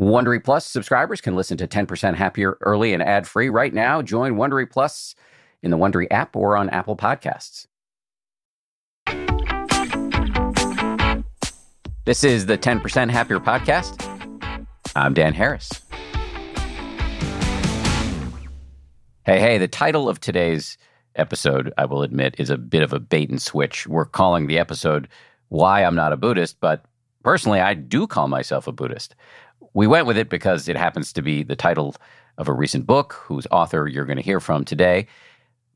Wondery Plus subscribers can listen to 10% Happier early and ad free right now. Join Wondery Plus in the Wondery app or on Apple Podcasts. This is the 10% Happier podcast. I'm Dan Harris. Hey, hey, the title of today's episode, I will admit, is a bit of a bait and switch. We're calling the episode Why I'm Not a Buddhist, but personally, I do call myself a Buddhist. We went with it because it happens to be the title of a recent book whose author you're going to hear from today.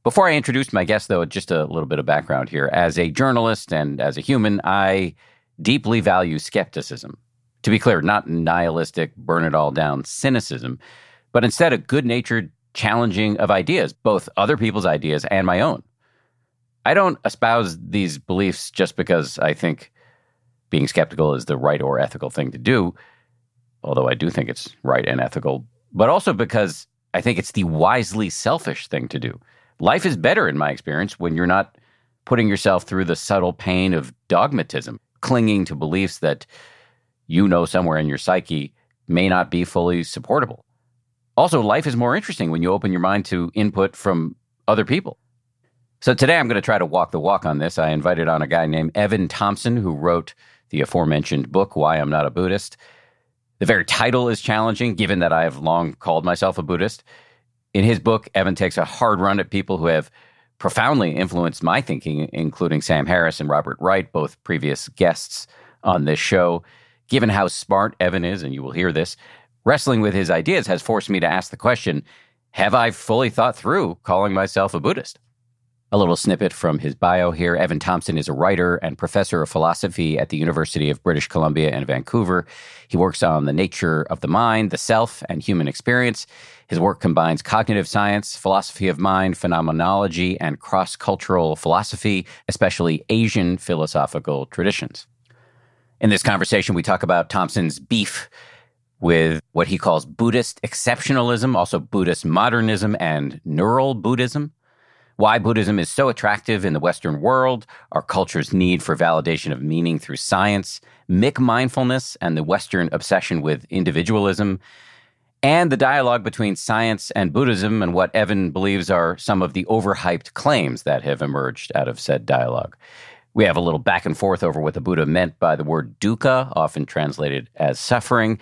Before I introduce my guest, though, just a little bit of background here. As a journalist and as a human, I deeply value skepticism. To be clear, not nihilistic, burn it all down cynicism, but instead a good natured challenging of ideas, both other people's ideas and my own. I don't espouse these beliefs just because I think being skeptical is the right or ethical thing to do although I do think it's right and ethical, but also because I think it's the wisely selfish thing to do. Life is better, in my experience, when you're not putting yourself through the subtle pain of dogmatism, clinging to beliefs that you know somewhere in your psyche may not be fully supportable. Also, life is more interesting when you open your mind to input from other people. So today I'm going to try to walk the walk on this. I invited on a guy named Evan Thompson, who wrote the aforementioned book, Why I'm Not a Buddhist. The very title is challenging, given that I have long called myself a Buddhist. In his book, Evan takes a hard run at people who have profoundly influenced my thinking, including Sam Harris and Robert Wright, both previous guests on this show. Given how smart Evan is, and you will hear this, wrestling with his ideas has forced me to ask the question Have I fully thought through calling myself a Buddhist? A little snippet from his bio here. Evan Thompson is a writer and professor of philosophy at the University of British Columbia in Vancouver. He works on the nature of the mind, the self, and human experience. His work combines cognitive science, philosophy of mind, phenomenology, and cross cultural philosophy, especially Asian philosophical traditions. In this conversation, we talk about Thompson's beef with what he calls Buddhist exceptionalism, also Buddhist modernism, and neural Buddhism why Buddhism is so attractive in the Western world, our culture's need for validation of meaning through science, McMindfulness, and the Western obsession with individualism, and the dialogue between science and Buddhism and what Evan believes are some of the overhyped claims that have emerged out of said dialogue. We have a little back and forth over what the Buddha meant by the word dukkha, often translated as suffering.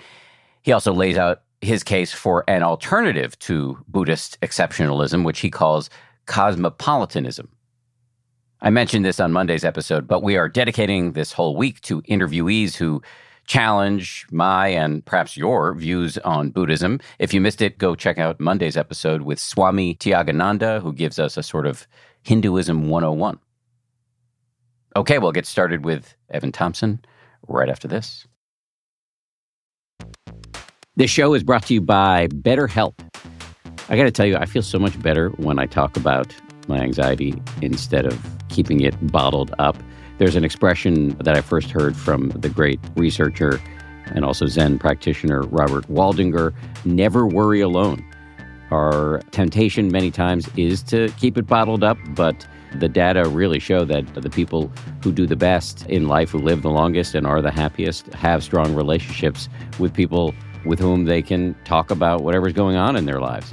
He also lays out his case for an alternative to Buddhist exceptionalism, which he calls cosmopolitanism. I mentioned this on Monday's episode, but we are dedicating this whole week to interviewees who challenge my and perhaps your views on Buddhism. If you missed it, go check out Monday's episode with Swami Tyagananda, who gives us a sort of Hinduism 101. Okay, we'll get started with Evan Thompson right after this. This show is brought to you by BetterHelp. I got to tell you, I feel so much better when I talk about my anxiety instead of keeping it bottled up. There's an expression that I first heard from the great researcher and also Zen practitioner Robert Waldinger never worry alone. Our temptation many times is to keep it bottled up, but the data really show that the people who do the best in life, who live the longest and are the happiest, have strong relationships with people with whom they can talk about whatever's going on in their lives.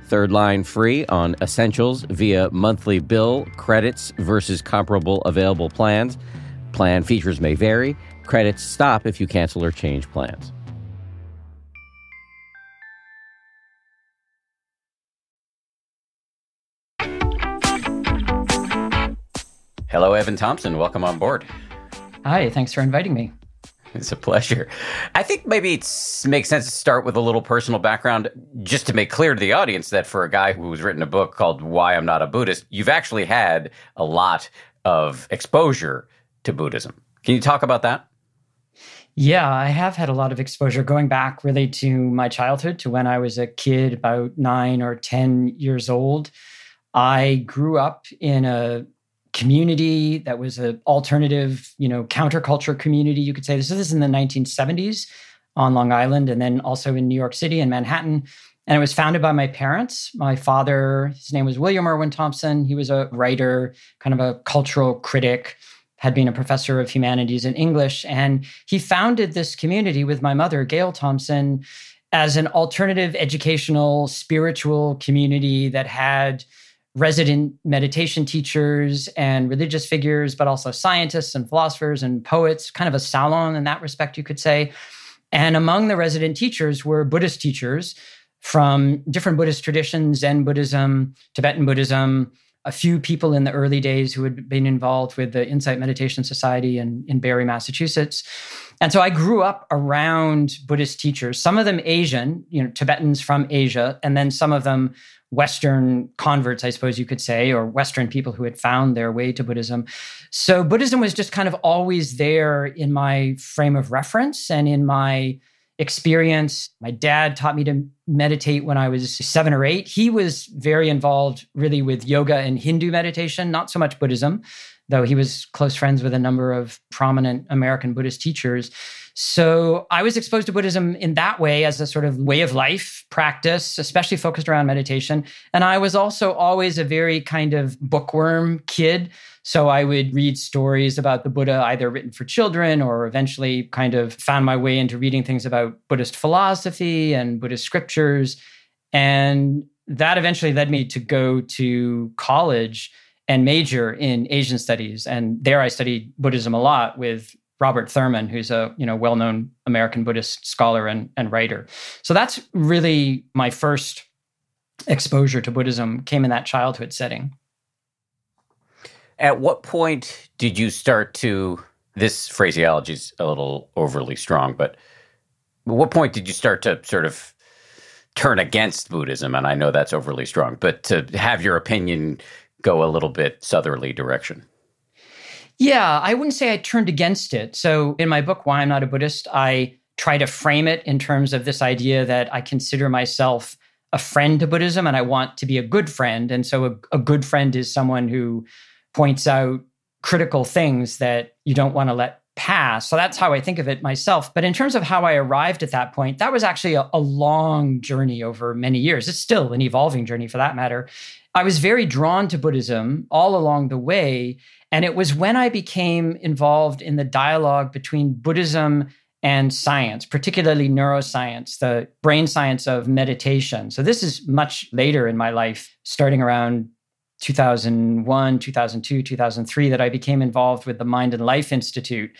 Third line free on essentials via monthly bill credits versus comparable available plans. Plan features may vary. Credits stop if you cancel or change plans. Hello, Evan Thompson. Welcome on board. Hi, thanks for inviting me. It's a pleasure. I think maybe it makes sense to start with a little personal background, just to make clear to the audience that for a guy who has written a book called Why I'm Not a Buddhist, you've actually had a lot of exposure to Buddhism. Can you talk about that? Yeah, I have had a lot of exposure going back really to my childhood, to when I was a kid, about nine or 10 years old. I grew up in a community that was an alternative, you know, counterculture community, you could say. This is in the 1970s on Long Island and then also in New York City and Manhattan. And it was founded by my parents. My father, his name was William Irwin Thompson. He was a writer, kind of a cultural critic, had been a professor of humanities and English. And he founded this community with my mother, Gail Thompson, as an alternative educational, spiritual community that had resident meditation teachers and religious figures, but also scientists and philosophers and poets, kind of a salon in that respect, you could say. And among the resident teachers were Buddhist teachers from different Buddhist traditions, Zen Buddhism, Tibetan Buddhism, a few people in the early days who had been involved with the Insight Meditation Society in, in Barre, Massachusetts. And so I grew up around Buddhist teachers, some of them Asian, you know, Tibetans from Asia, and then some of them Western converts, I suppose you could say, or Western people who had found their way to Buddhism. So Buddhism was just kind of always there in my frame of reference and in my experience. My dad taught me to meditate when I was seven or eight. He was very involved really with yoga and Hindu meditation, not so much Buddhism, though he was close friends with a number of prominent American Buddhist teachers. So I was exposed to Buddhism in that way as a sort of way of life practice, especially focused around meditation. And I was also always a very kind of bookworm kid. So I would read stories about the Buddha, either written for children or eventually kind of found my way into reading things about Buddhist philosophy and Buddhist scriptures. And that eventually led me to go to college and major in Asian studies. And there I studied Buddhism a lot with Robert Thurman, who's a you know well-known American Buddhist scholar and, and writer. So that's really my first exposure to Buddhism came in that childhood setting. At what point did you start to this phraseology is a little overly strong, but at what point did you start to sort of turn against Buddhism? And I know that's overly strong, but to have your opinion go a little bit southerly direction. Yeah, I wouldn't say I turned against it. So in my book, Why I'm Not a Buddhist, I try to frame it in terms of this idea that I consider myself a friend to Buddhism and I want to be a good friend. And so a, a good friend is someone who points out critical things that you don't want to let pass. So that's how I think of it myself. But in terms of how I arrived at that point, that was actually a, a, long journey over many years. It's still an evolving journey for that matter. I was very drawn to Buddhism all along the way. And it was when I became involved in the dialogue between Buddhism and science, particularly neuroscience, the brain science of meditation. So this is much later in my life, starting around 2001, 2002, 2003, that I became involved with the Mind and Life Institute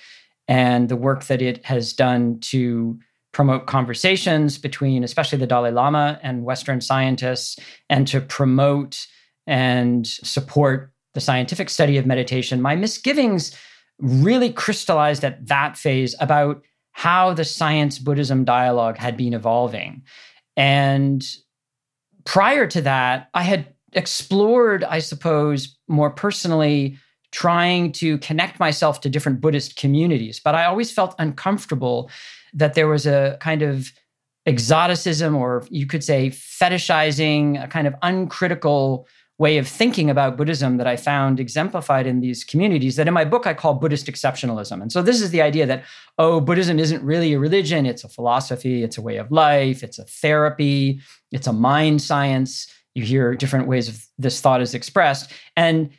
and the work that it has done to promote conversations between, especially the Dalai Lama and Western scientists, and to promote and support the scientific study of meditation, my misgivings really crystallized at that phase about how the science Buddhism dialogue had been evolving. And prior to that, I had explored, I suppose, more personally, trying to connect myself to different Buddhist communities. But I always felt uncomfortable that there was a kind of exoticism, or you could say fetishizing, a kind of uncritical way of thinking about Buddhism that I found exemplified in these communities that in my book I call Buddhist exceptionalism. And so this is the idea that, oh, Buddhism isn't really a religion, it's a philosophy, it's a way of life, it's a therapy, it's a mind science, You hear different ways of this thought is expressed. And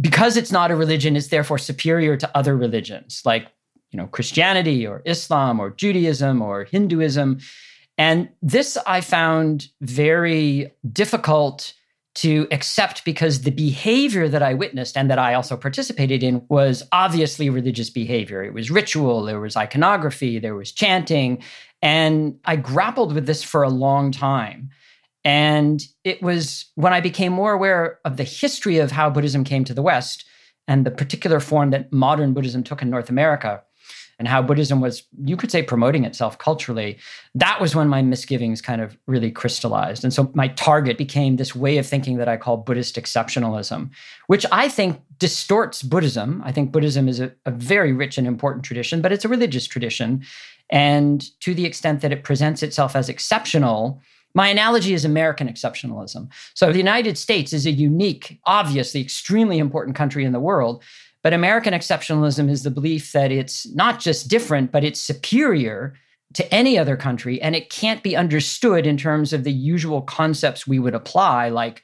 because it's not a religion, it's therefore superior to other religions. Like you know Christianity or Islam or Judaism or Hinduism. And this I found very difficult to accept because the behavior that I witnessed and that I also participated in was obviously religious behavior. It was ritual, there was iconography, there was chanting. And I grappled with this for a long time. And it was when I became more aware of the history of how Buddhism came to the West and the particular form that modern Buddhism took in North America and how Buddhism was, you could say, promoting itself culturally, that was when my misgivings kind of really crystallized. And so my target became this way of thinking that I call Buddhist exceptionalism, which I think distorts Buddhism. I think Buddhism is a, a very rich and important tradition, but it's a religious tradition. And to the extent that it presents itself as exceptional, my analogy is American exceptionalism. So the United States is a unique, obviously extremely important country in the world. But American exceptionalism is the belief that it's not just different, but it's superior to any other country. And it can't be understood in terms of the usual concepts we would apply, like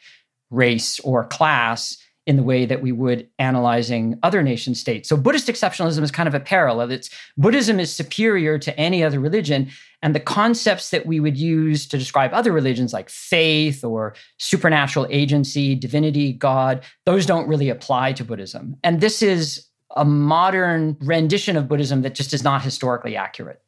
race or class, in the way that we would analyzing other nation states. So Buddhist exceptionalism is kind of a parallel. It's Buddhism is superior to any other religion. And the concepts that we would use to describe other religions like faith or supernatural agency, divinity, God, those don't really apply to Buddhism. And this is a modern rendition of Buddhism that just is not historically accurate.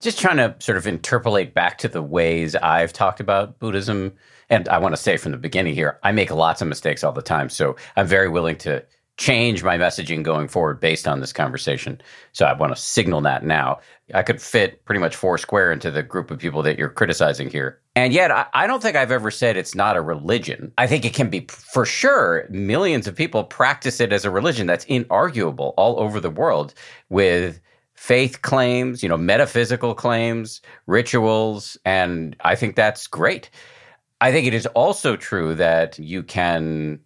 Just trying to sort of interpolate back to the ways I've talked about Buddhism and I want to say from the beginning here, I make lots of mistakes all the time. So I'm very willing to change my messaging going forward based on this conversation. So I want to signal that now. I could fit pretty much four square into the group of people that you're criticizing here. And yet, I, I, don't think I've ever said it's not a religion. I think it can be, for sure, millions of people practice it as a religion. That's inarguable all over the world with faith claims, you know, metaphysical claims, rituals. And I think that's great. I think it is also true that you can,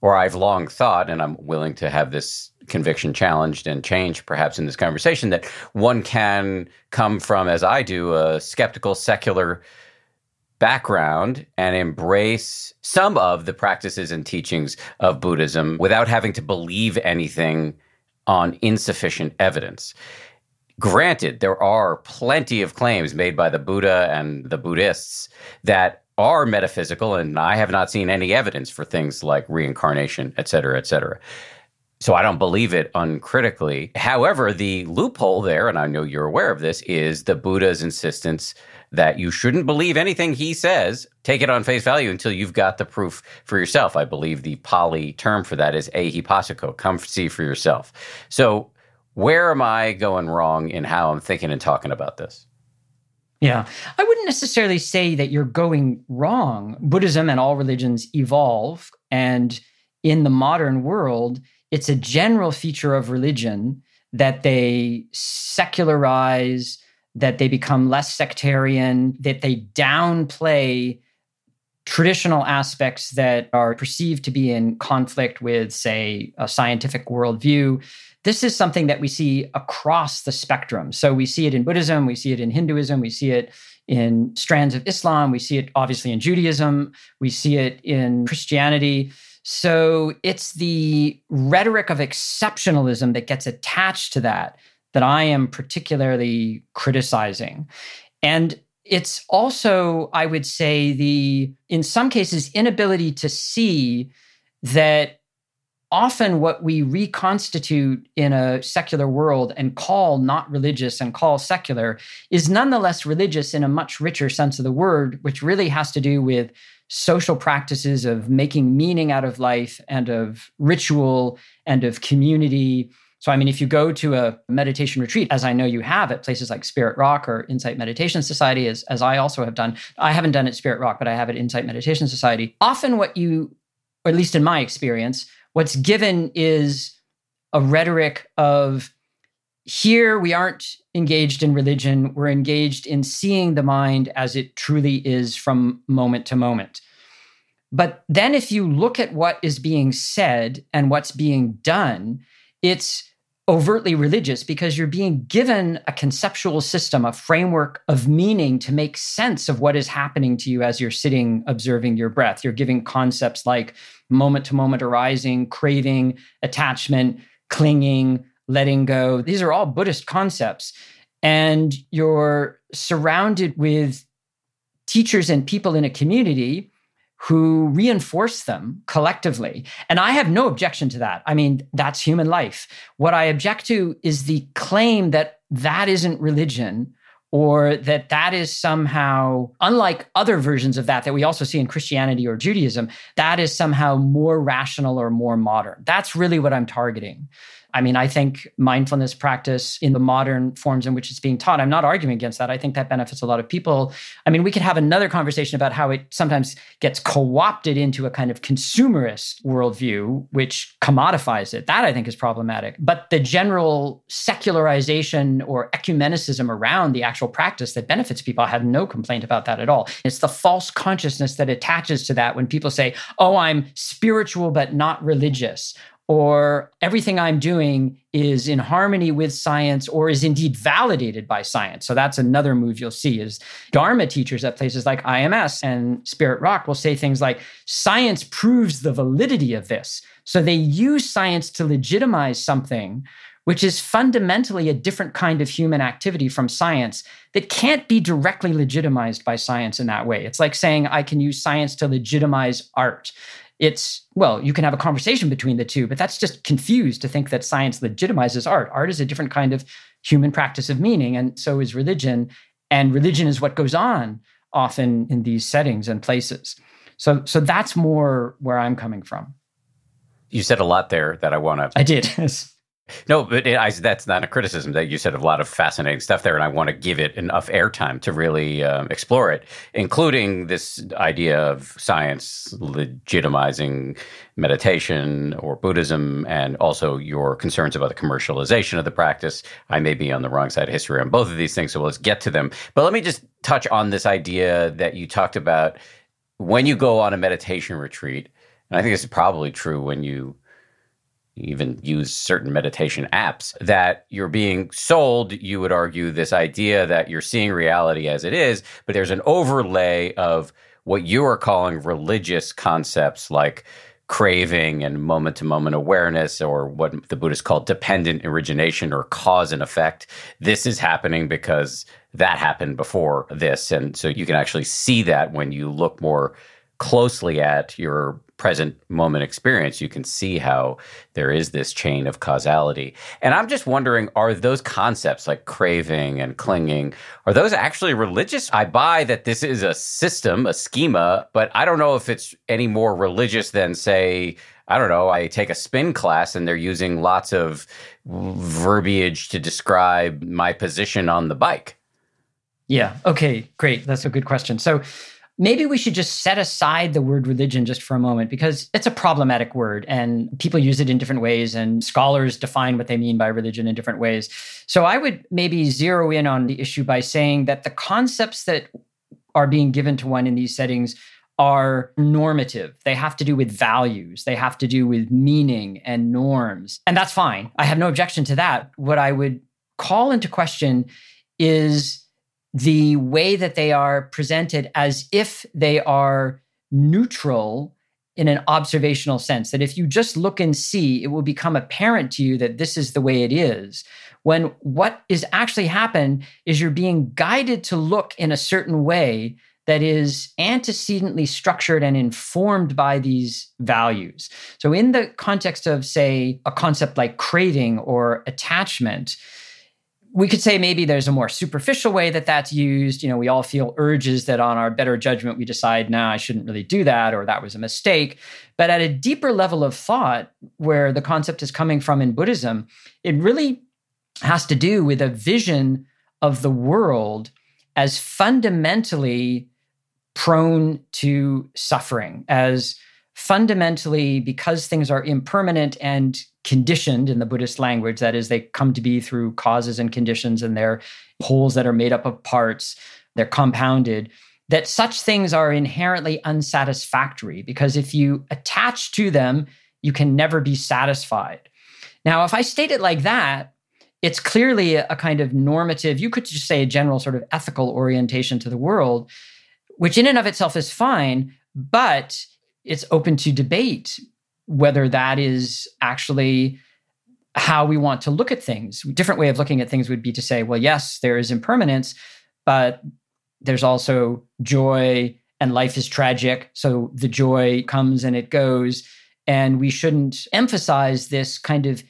or I've long thought, and I'm willing to have this conviction challenged and changed perhaps in this conversation, that one can come from, as I do, a skeptical secular background and embrace some of the practices and teachings of Buddhism without having to believe anything on insufficient evidence. Granted, there are plenty of claims made by the Buddha and the Buddhists that are metaphysical, and I have not seen any evidence for things like reincarnation, et cetera, et cetera. So I don't believe it uncritically. However, the loophole there, and I know you're aware of this, is the Buddha's insistence that you shouldn't believe anything he says. Take it on face value until you've got the proof for yourself. I believe the Pali term for that is ehipassiko. Come see for yourself. So where am I going wrong in how I'm thinking and talking about this? Yeah. I wouldn't necessarily say that you're going wrong. Buddhism and all religions evolve. And in the modern world, it's a general feature of religion that they secularize, that they become less sectarian, that they downplay traditional aspects that are perceived to be in conflict with, say, a scientific worldview this is something that we see across the spectrum. So we see it in Buddhism, we see it in Hinduism, we see it in strands of Islam, we see it obviously in Judaism, we see it in Christianity. So it's the rhetoric of exceptionalism that gets attached to that that I am particularly criticizing. And it's also, I would say, the, in some cases, inability to see that often what we reconstitute in a secular world and call not religious and call secular is nonetheless religious in a much richer sense of the word, which really has to do with social practices of making meaning out of life and of ritual and of community. So, I mean, if you go to a meditation retreat, as I know you have at places like Spirit Rock or Insight Meditation Society, as, as I also have done, I haven't done at Spirit Rock, but I have at Insight Meditation Society. Often, what you, or at least in my experience, What's given is a rhetoric of here we aren't engaged in religion, we're engaged in seeing the mind as it truly is from moment to moment. But then, if you look at what is being said and what's being done, it's overtly religious because you're being given a conceptual system, a framework of meaning to make sense of what is happening to you as you're sitting observing your breath. You're giving concepts like moment to moment arising, craving, attachment, clinging, letting go. These are all Buddhist concepts. And you're surrounded with teachers and people in a community who reinforce them collectively. And I have no objection to that. I mean, that's human life. What I object to is the claim that that isn't religion or that that is somehow unlike other versions of that that we also see in Christianity or Judaism that is somehow more rational or more modern that's really what i'm targeting I mean, I think mindfulness practice in the modern forms in which it's being taught, I'm not arguing against that. I think that benefits a lot of people. I mean, we could have another conversation about how it sometimes gets co opted into a kind of consumerist worldview, which commodifies it. That I think is problematic. But the general secularization or ecumenicism around the actual practice that benefits people, I have no complaint about that at all. It's the false consciousness that attaches to that when people say, oh, I'm spiritual but not religious or everything I'm doing is in harmony with science or is indeed validated by science. So that's another move you'll see is Dharma teachers at places like IMS and Spirit Rock will say things like science proves the validity of this. So they use science to legitimize something which is fundamentally a different kind of human activity from science that can't be directly legitimized by science in that way. It's like saying I can use science to legitimize art it's well you can have a conversation between the two but that's just confused to think that science legitimizes art. Art is a different kind of human practice of meaning and so is religion and religion is what goes on often in these settings and places. So so that's more where i'm coming from. You said a lot there that i want to i did No, but it, I, that's not a criticism. That you said a lot of fascinating stuff there, and I want to give it enough airtime to really um, explore it, including this idea of science legitimizing meditation or Buddhism, and also your concerns about the commercialization of the practice. I may be on the wrong side of history on both of these things, so let's get to them. But let me just touch on this idea that you talked about when you go on a meditation retreat, and I think this is probably true when you even use certain meditation apps that you're being sold you would argue this idea that you're seeing reality as it is but there's an overlay of what you are calling religious concepts like craving and moment to moment awareness or what the buddhists call dependent origination or cause and effect. This is happening because that happened before this and so you can actually see that when you look more closely at your present moment experience, you can see how there is this chain of causality. And I'm just wondering are those concepts like craving and clinging, are those actually religious? I buy that this is a system, a schema, but I don't know if it's any more religious than, say, I don't know, I take a spin class and they're using lots of verbiage to describe my position on the bike. Yeah. Okay. Great. That's a good question. So, maybe we should just set aside the word religion just for a moment because it's a problematic word and people use it in different ways and scholars define what they mean by religion in different ways. So I would maybe zero in on the issue by saying that the concepts that are being given to one in these settings are normative. They have to do with values. They have to do with meaning and norms. And that's fine. I have no objection to that. What I would call into question is the way that they are presented as if they are neutral in an observational sense that if you just look and see it will become apparent to you that this is the way it is when what is actually happened is you're being guided to look in a certain way that is antecedently structured and informed by these values. So, in the context of, say, a concept like craving or attachment, we could say maybe there's a more superficial way that that's used. You know, we all feel urges that on our better judgment, we decide, nah, I shouldn't really do that, or that was a mistake. But at a deeper level of thought, where the concept is coming from in Buddhism, it really has to do with a vision of the world as fundamentally prone to suffering, as fundamentally, because things are impermanent and conditioned in the Buddhist language, that is, they come to be through causes and conditions and they're wholes that are made up of parts, they're compounded, that such things are inherently unsatisfactory because if you attach to them, you can never be satisfied. Now, if I state it like that, it's clearly a kind of normative, you could just say a general sort of ethical orientation to the world, which in and of itself is fine, but it's open to debate whether that is actually how we want to look at things. A different way of looking at things would be to say, well, yes, there is impermanence, but there's also joy and life is tragic. So the joy comes and it goes. And we shouldn't emphasize this kind of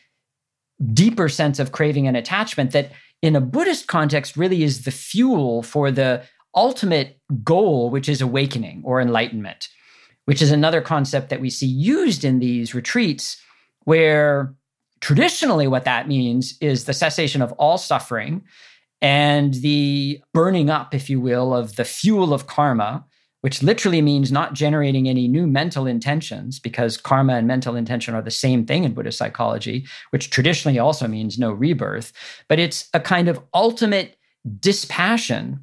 deeper sense of craving and attachment that in a Buddhist context really is the fuel for the ultimate goal, which is awakening or enlightenment, which is another concept that we see used in these retreats, where traditionally what that means is the cessation of all suffering and the burning up, if you will, of the fuel of karma, which literally means not generating any new mental intentions, because karma and mental intention are the same thing in Buddhist psychology, which traditionally also means no rebirth. But it's a kind of ultimate dispassion.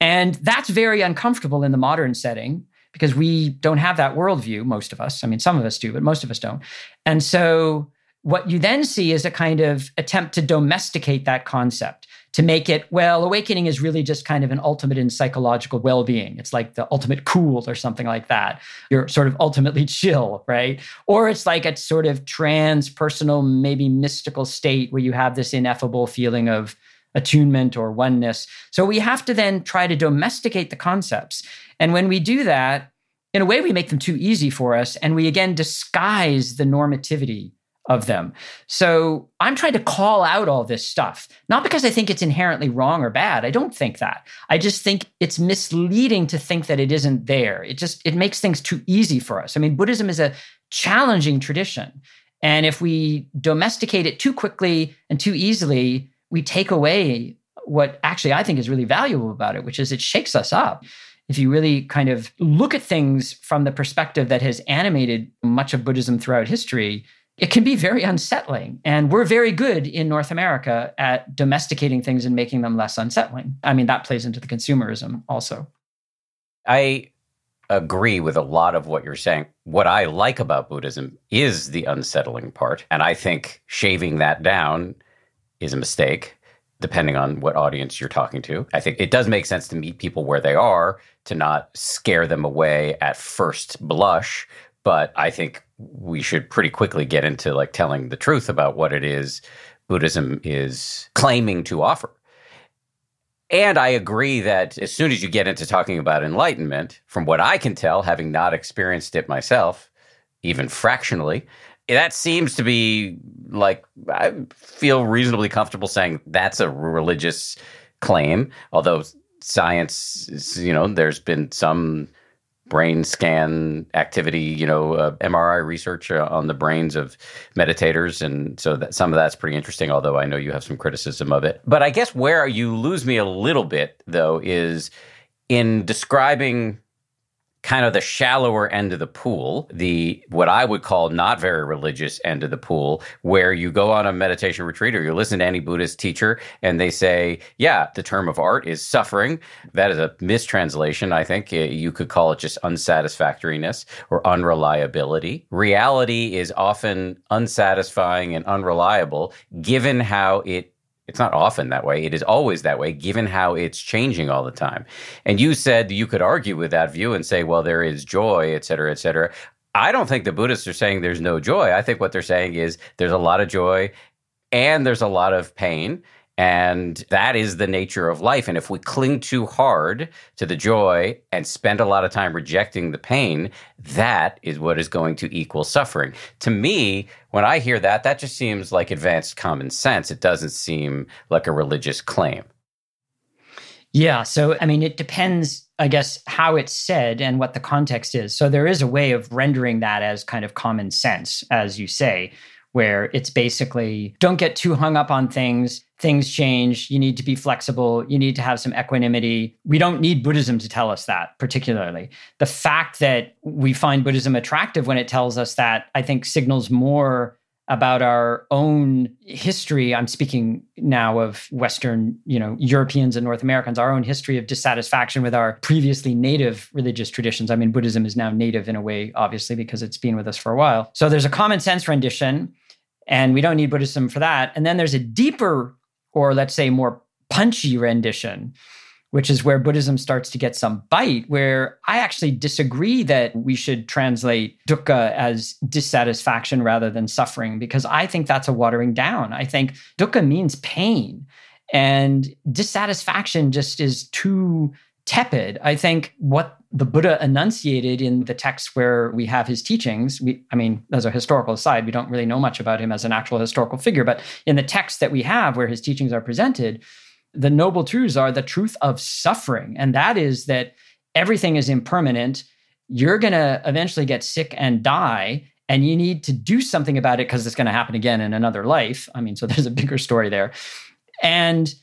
And that's very uncomfortable in the modern setting because we don't have that worldview, most of us. I mean, some of us do, but most of us don't. And so what you then see is a kind of attempt to domesticate that concept to make it, well, awakening is really just kind of an ultimate in psychological well being. It's like the ultimate cool or something like that. You're sort of ultimately chill, right? Or it's like a sort of transpersonal, maybe mystical state where you have this ineffable feeling of attunement or oneness. So we have to then try to domesticate the concepts. And when we do that, in a way, we make them too easy for us. And we again disguise the normativity of them. So I'm trying to call out all this stuff, not because I think it's inherently wrong or bad. I don't think that. I just think it's misleading to think that it isn't there. It just it makes things too easy for us. I mean, Buddhism is a challenging tradition. And if we domesticate it too quickly and too easily, we take away what actually I think is really valuable about it, which is it shakes us up if you really kind of look at things from the perspective that has animated much of Buddhism throughout history, it can be very unsettling. And we're very good in North America at domesticating things and making them less unsettling. I mean, that plays into the consumerism also. I agree with a lot of what you're saying. What I like about Buddhism is the unsettling part. And I think shaving that down is a mistake, depending on what audience you're talking to. I think it does make sense to meet people where they are, to not scare them away at first blush. But I think we should pretty quickly get into like telling the truth about what it is Buddhism is claiming to offer. And I agree that as soon as you get into talking about enlightenment, from what I can tell, having not experienced it myself, even fractionally, that seems to be like I feel reasonably comfortable saying that's a religious claim, although science, you know, there's been some brain scan activity, you know, uh, MRI research uh, on the brains of meditators. And so that some of that's pretty interesting, although I know you have some criticism of it. But I guess where you lose me a little bit, though, is in describing kind of the shallower end of the pool, the what I would call not very religious end of the pool, where you go on a meditation retreat or you listen to any Buddhist teacher and they say, yeah, the term of art is suffering. That is a mistranslation, I think. You could call it just unsatisfactoriness or unreliability. Reality is often unsatisfying and unreliable given how it it's not often that way. It is always that way, given how it's changing all the time. And you said you could argue with that view and say, well, there is joy, et cetera, et cetera. I don't think the Buddhists are saying there's no joy. I think what they're saying is there's a lot of joy and there's a lot of pain. And that is the nature of life. And if we cling too hard to the joy and spend a lot of time rejecting the pain, that is what is going to equal suffering. To me, when I hear that, that just seems like advanced common sense. It doesn't seem like a religious claim. Yeah. So, I mean, it depends, I guess, how it's said and what the context is. So, there is a way of rendering that as kind of common sense, as you say, where it's basically don't get too hung up on things. Things change. You need to be flexible. You need to have some equanimity. We don't need Buddhism to tell us that, particularly. The fact that we find Buddhism attractive when it tells us that, I think, signals more about our own history i'm speaking now of western you know europeans and north americans our own history of dissatisfaction with our previously native religious traditions i mean buddhism is now native in a way obviously because it's been with us for a while so there's a common sense rendition And we don't need Buddhism for that. And then there's a deeper, or let's say more punchy rendition, which is where Buddhism starts to get some bite, where I actually disagree that we should translate dukkha as dissatisfaction rather than suffering, because I think that's a watering down. I think dukkha means pain, and dissatisfaction just is too tepid. I think what the Buddha enunciated in the texts where we have his teachings, we, I mean, as a historical aside, we don't really know much about him as an actual historical figure, but in the texts that we have where his teachings are presented, the noble truths are the truth of suffering. And that is that everything is impermanent. You're going to eventually get sick and die. And you need to do something about it because it's going to happen again in another life. I mean, so there's a bigger story there. And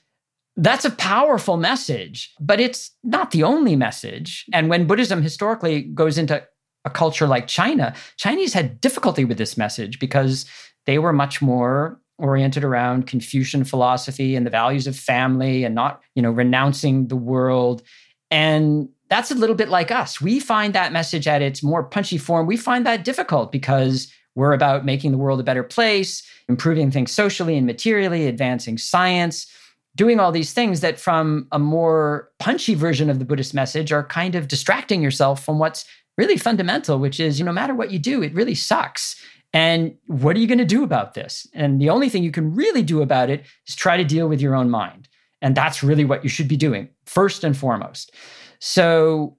that's a powerful message, but it's not the only message. And when Buddhism historically goes into a culture like China, Chinese had difficulty with this message because they were much more oriented around Confucian philosophy and the values of family and not, you know, renouncing the world. And that's a little bit like us. We find that message at its more punchy form. We find that difficult because we're about making the world a better place, improving things socially and materially, advancing science, doing all these things that, from a more punchy version of the Buddhist message, are kind of distracting yourself from what's really fundamental, which is, you know, no matter what you do, it really sucks. And what are you going to do about this? And the only thing you can really do about it is try to deal with your own mind. And that's really what you should be doing, first and foremost. So,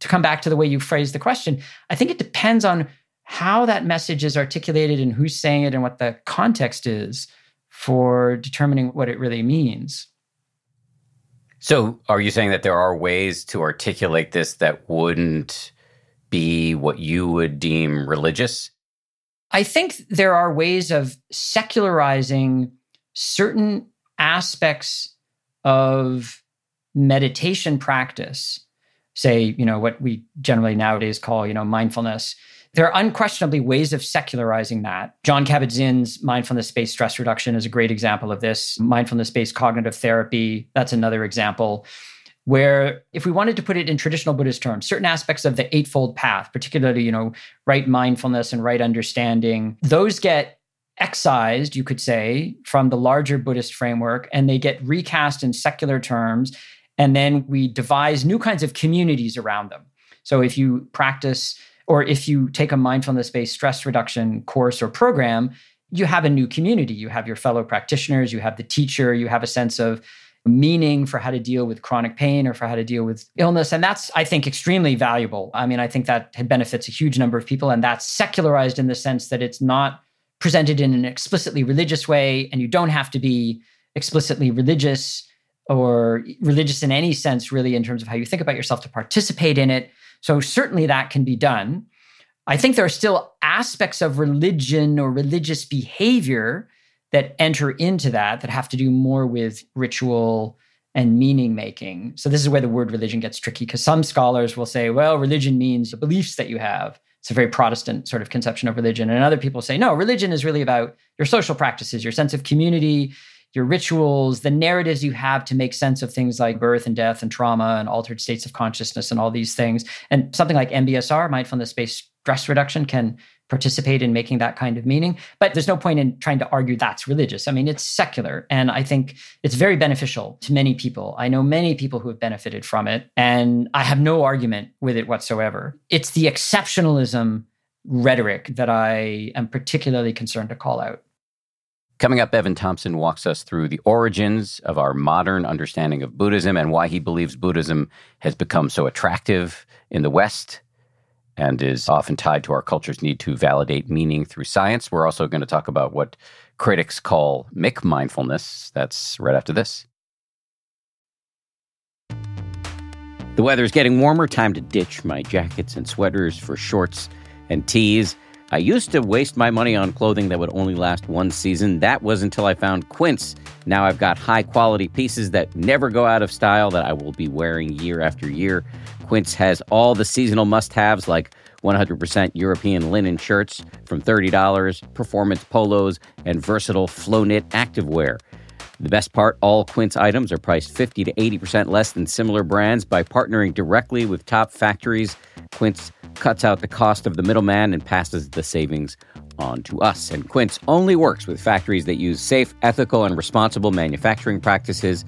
to come back to the way you phrased the question, I think it depends on how that message is articulated and who's saying it and what the context is for determining what it really means. So, are you saying that there are ways to articulate this that wouldn't be what you would deem religious? I think there are ways of secularizing certain aspects of meditation practice, say, you know, what we generally nowadays call, you know, mindfulness. There are unquestionably ways of secularizing that. Jon Kabat-Zinn's mindfulness-based stress reduction is a great example of this. Mindfulness-based cognitive therapy, that's another example where if we wanted to put it in traditional buddhist terms certain aspects of the eightfold path particularly you know right mindfulness and right understanding those get excised you could say from the larger buddhist framework and they get recast in secular terms and then we devise new kinds of communities around them so if you practice or if you take a mindfulness based stress reduction course or program you have a new community you have your fellow practitioners you have the teacher you have a sense of meaning for how to deal with chronic pain or for how to deal with illness. And that's, I think, extremely valuable. I mean, I think that benefits a huge number of people. And that's secularized in the sense that it's not presented in an explicitly religious way. And you don't have to be explicitly religious or religious in any sense, really, in terms of how you think about yourself to participate in it. So, certainly that can be done. I think there are still aspects of religion or religious behavior that enter into that that have to do more with ritual and meaning making. So this is where the word religion gets tricky because some scholars will say, well, religion means the beliefs that you have. It's a very Protestant sort of conception of religion. And other people say, no, religion is really about your social practices, your sense of community, your rituals, the narratives you have to make sense of things like birth and death and trauma and altered states of consciousness and all these things. And something like MBSR, mindfulness based stress reduction, can participate in making that kind of meaning. But there's no point in trying to argue that's religious. I mean, it's secular. And I think it's very beneficial to many people. I know many people who have benefited from it. And I have no argument with it whatsoever. It's the exceptionalism rhetoric that I am particularly concerned to call out. Coming up, Evan Thompson walks us through the origins of our modern understanding of Buddhism and why he believes Buddhism has become so attractive in the West and is often tied to our culture's need to validate meaning through science. We're also going to talk about what critics call McMindfulness. That's right after this. The weather is getting warmer. Time to ditch my jackets and sweaters for shorts and tees. I used to waste my money on clothing that would only last one season. That was until I found Quince. Now I've got high quality pieces that never go out of style that I will be wearing year after year. Quince has all the seasonal must haves like 100% European linen shirts from $30, performance polos, and versatile flow knit activewear. The best part all Quince items are priced 50 to 80% less than similar brands by partnering directly with top factories. Quince cuts out the cost of the middleman and passes the savings on to us. And Quince only works with factories that use safe, ethical, and responsible manufacturing practices,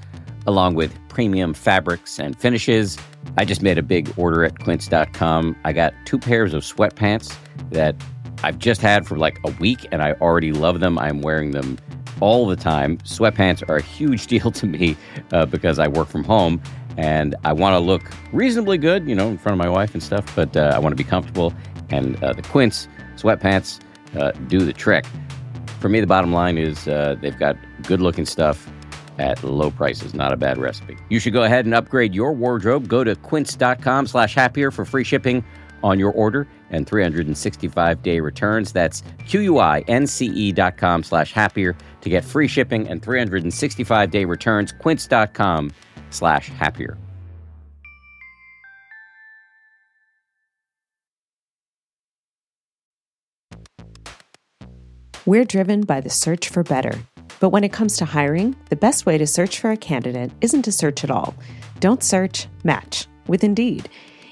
along with premium fabrics and finishes. I just made a big order at quince.com. I got two pairs of sweatpants that I've just had for like a week and I already love them. I'm wearing them all the time. Sweatpants are a huge deal to me uh, because I work from home and I want to look reasonably good, you know, in front of my wife and stuff, but uh, I want to be comfortable. And uh, the Quince sweatpants uh, do the trick. For me, the bottom line is uh, they've got good looking stuff at low prices. Not a bad recipe. You should go ahead and upgrade your wardrobe. Go to quince.com slash happier for free shipping on your order and 365 day returns. That's Q-U-I-N-C-E dot com slash happier to get free shipping and 365 day returns. Quince.com slash happier. We're driven by the search for better. But when it comes to hiring, the best way to search for a candidate isn't to search at all. Don't search, match with Indeed.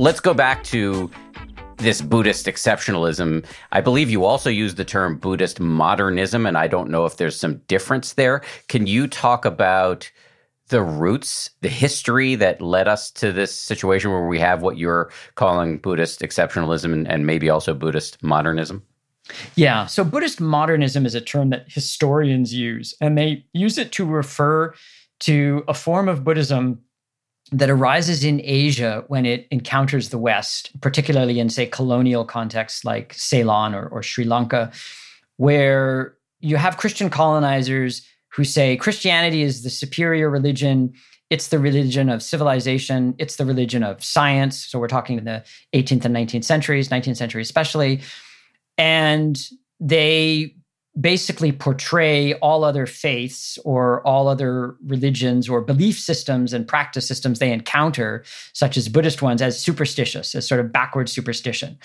Let's go back to this Buddhist exceptionalism. I believe you also use the term Buddhist modernism, and I don't know if there's some difference there. Can you talk about the roots, the history that led us to this situation where we have what you're calling Buddhist exceptionalism and, and maybe also Buddhist modernism? Yeah. So Buddhist modernism is a term that historians use, and they use it to refer to a form of Buddhism that arises in Asia when it encounters the West, particularly in, say, colonial contexts like Ceylon or, or Sri Lanka, where you have Christian colonizers who say Christianity is the superior religion. It's the religion of civilization. It's the religion of science. So we're talking in the 18th and 19th centuries, 19th century especially. And they basically portray all other faiths or all other religions or belief systems and practice systems they encounter, such as Buddhist ones, as superstitious, as sort of backward superstition.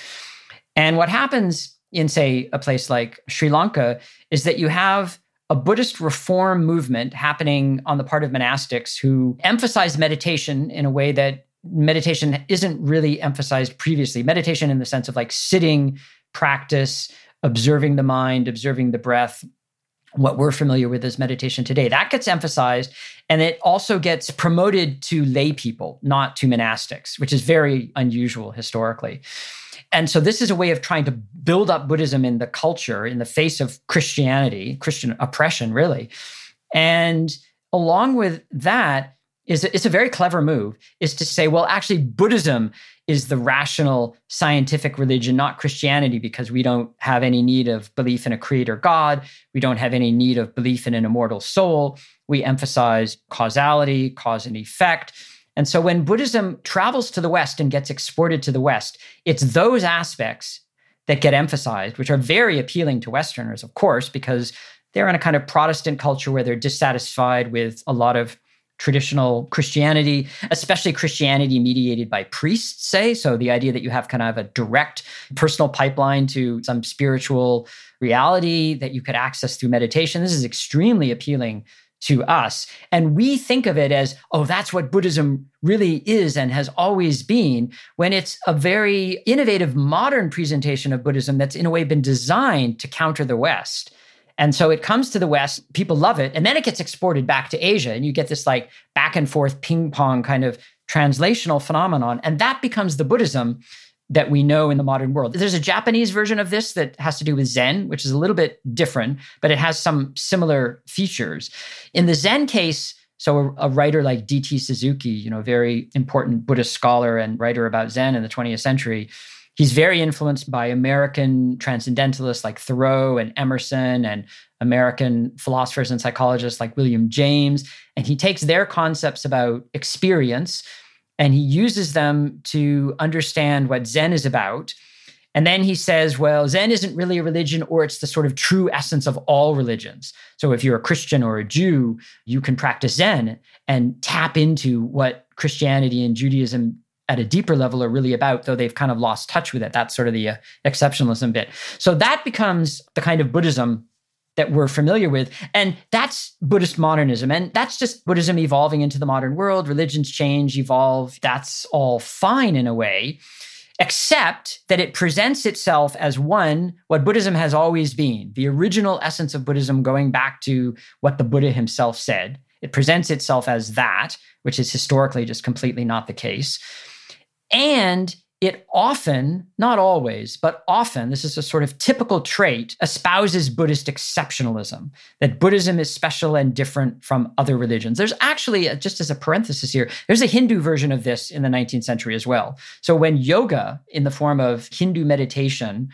And what happens in, say, a place like Sri Lanka is that you have a Buddhist reform movement happening on the part of monastics who emphasize meditation in a way that meditation isn't really emphasized previously. Meditation in the sense of like sitting practice, observing the mind, observing the breath, what we're familiar with as meditation today. That gets emphasized and it also gets promoted to lay people, not to monastics, which is very unusual historically. And so this is a way of trying to build up Buddhism in the culture in the face of Christianity, Christian oppression, really. And along with that, is it's a very clever move is to say well actually buddhism is the rational scientific religion not christianity because we don't have any need of belief in a creator god. We don't have any need of belief in an immortal soul. We emphasize causality cause and effect. And so when buddhism travels to the west and gets exported to the west it's those aspects that get emphasized which are very appealing to westerners of course because they're in a kind of protestant culture where they're dissatisfied with a lot of traditional Christianity, especially Christianity mediated by priests, say. So the idea that you have kind of a direct personal pipeline to some spiritual reality that you could access through meditation. This is extremely appealing to us. And we think of it as, oh, that's what Buddhism really is and has always been, when it's a very innovative modern presentation of Buddhism that's in a way been designed to counter the West. And so it comes to the West, people love it, and then it gets exported back to Asia. And you get this like back and forth ping pong kind of translational phenomenon. And that becomes the Buddhism that we know in the modern world. There's a Japanese version of this that has to do with Zen, which is a little bit different, but it has some similar features. In the Zen case, so a, a writer like D.T. Suzuki, you know, very important Buddhist scholar and writer about Zen in the 20th century, he's very influenced by American transcendentalists like Thoreau and Emerson and American philosophers and psychologists like William James. And he takes their concepts about experience and he uses them to understand what Zen is about. And then he says, well, Zen isn't really a religion, or it's the sort of true essence of all religions. So if you're a Christian or a Jew, you can practice Zen and tap into what Christianity and Judaism at a deeper level are really about, though they've kind of lost touch with it. That's sort of the uh, exceptionalism bit. So that becomes the kind of Buddhism that we're familiar with. And that's Buddhist modernism. And that's just Buddhism evolving into the modern world. Religions change, evolve. That's all fine in a way, except that it presents itself as one, what Buddhism has always been the original essence of Buddhism, going back to what the Buddha himself said. It presents itself as that, which is historically just completely not the case. And it often, not always, but often, this is a sort of typical trait, espouses Buddhist exceptionalism, that Buddhism is special and different from other religions. There's actually, uh, just as a parenthesis here, there's a Hindu version of this in the 19th century as well. So when yoga, in the form of Hindu meditation,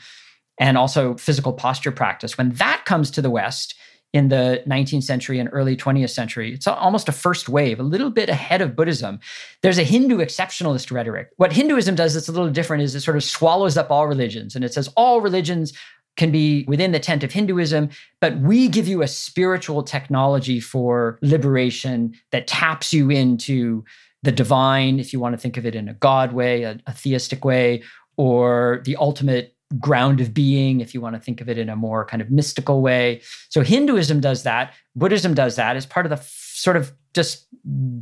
and also physical posture practice, when that comes to the West, in the 19th century and early 20th century. It's almost a first wave, a little bit ahead of Buddhism. There's a Hindu exceptionalist rhetoric. What Hinduism does that's a little different is it sort of swallows up all religions and it says all religions can be within the tent of Hinduism, but we give you a spiritual technology for liberation that taps you into the divine, if you want to think of it in a God way, a, a theistic way, or the ultimate ground of being, if you want to think of it in a more kind of mystical way. So Hinduism does that. Buddhism does that as part of the f- sort of just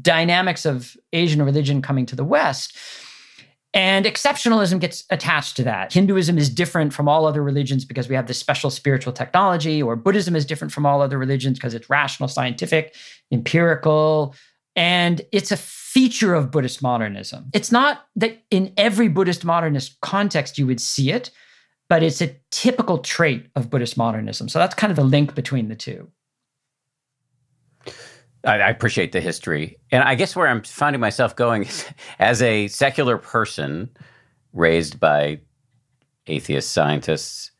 dynamics of Asian religion coming to the West. And exceptionalism gets attached to that. Hinduism is different from all other religions because we have this special spiritual technology, or Buddhism is different from all other religions because it's rational, scientific, empirical. And it's a feature of Buddhist modernism. It's not that in every Buddhist modernist context you would see it, but it's a typical trait of Buddhist modernism. So that's kind of the link between the two. I, appreciate the history. And I guess where I'm finding myself going is as a secular person raised by atheist scientists,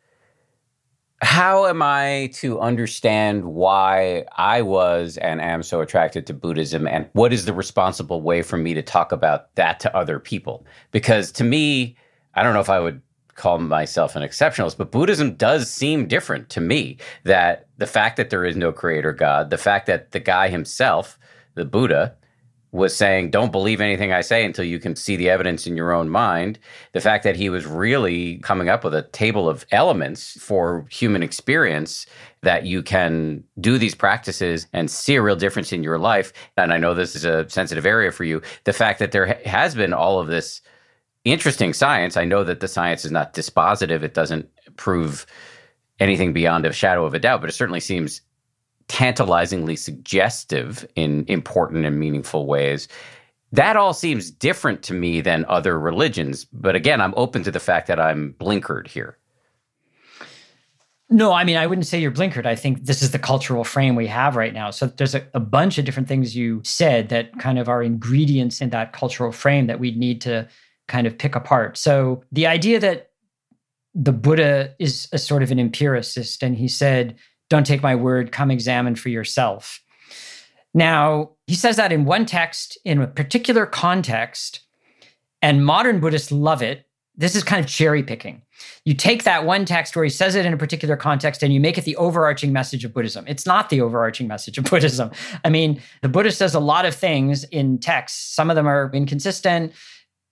how am I to understand why I was and am so attracted to Buddhism? And what is the responsible way for me to talk about that to other people? Because to me, I don't know if I would call myself an exceptionalist, but Buddhism does seem different to me. That the fact that there is no creator God, the fact that the guy himself, the Buddha, was saying, Don't believe anything I say until you can see the evidence in your own mind. The fact that he was really coming up with a table of elements for human experience that you can do these practices and see a real difference in your life. And I know this is a sensitive area for you. The fact that there has been all of this interesting science. I know that the science is not dispositive, it doesn't prove anything beyond a shadow of a doubt, but it certainly seems tantalizingly suggestive in important and meaningful ways. That all seems different to me than other religions. But again, I'm open to the fact that I'm blinkered here. No, I mean, I wouldn't say you're blinkered. I think this is the cultural frame we have right now. So there's a, a, bunch of different things you said that kind of are ingredients in that cultural frame that we need to kind of pick apart. So the idea that the Buddha is a sort of an empiricist and he said, Don't take my word, come examine for yourself. Now, he says that in one text, in a particular context, and modern Buddhists love it. This is kind of cherry picking. You take that one text where he says it in a particular context and you make it the overarching message of Buddhism. It's not the overarching message of Buddhism. I mean, the Buddha says a lot of things in texts. Some of them are inconsistent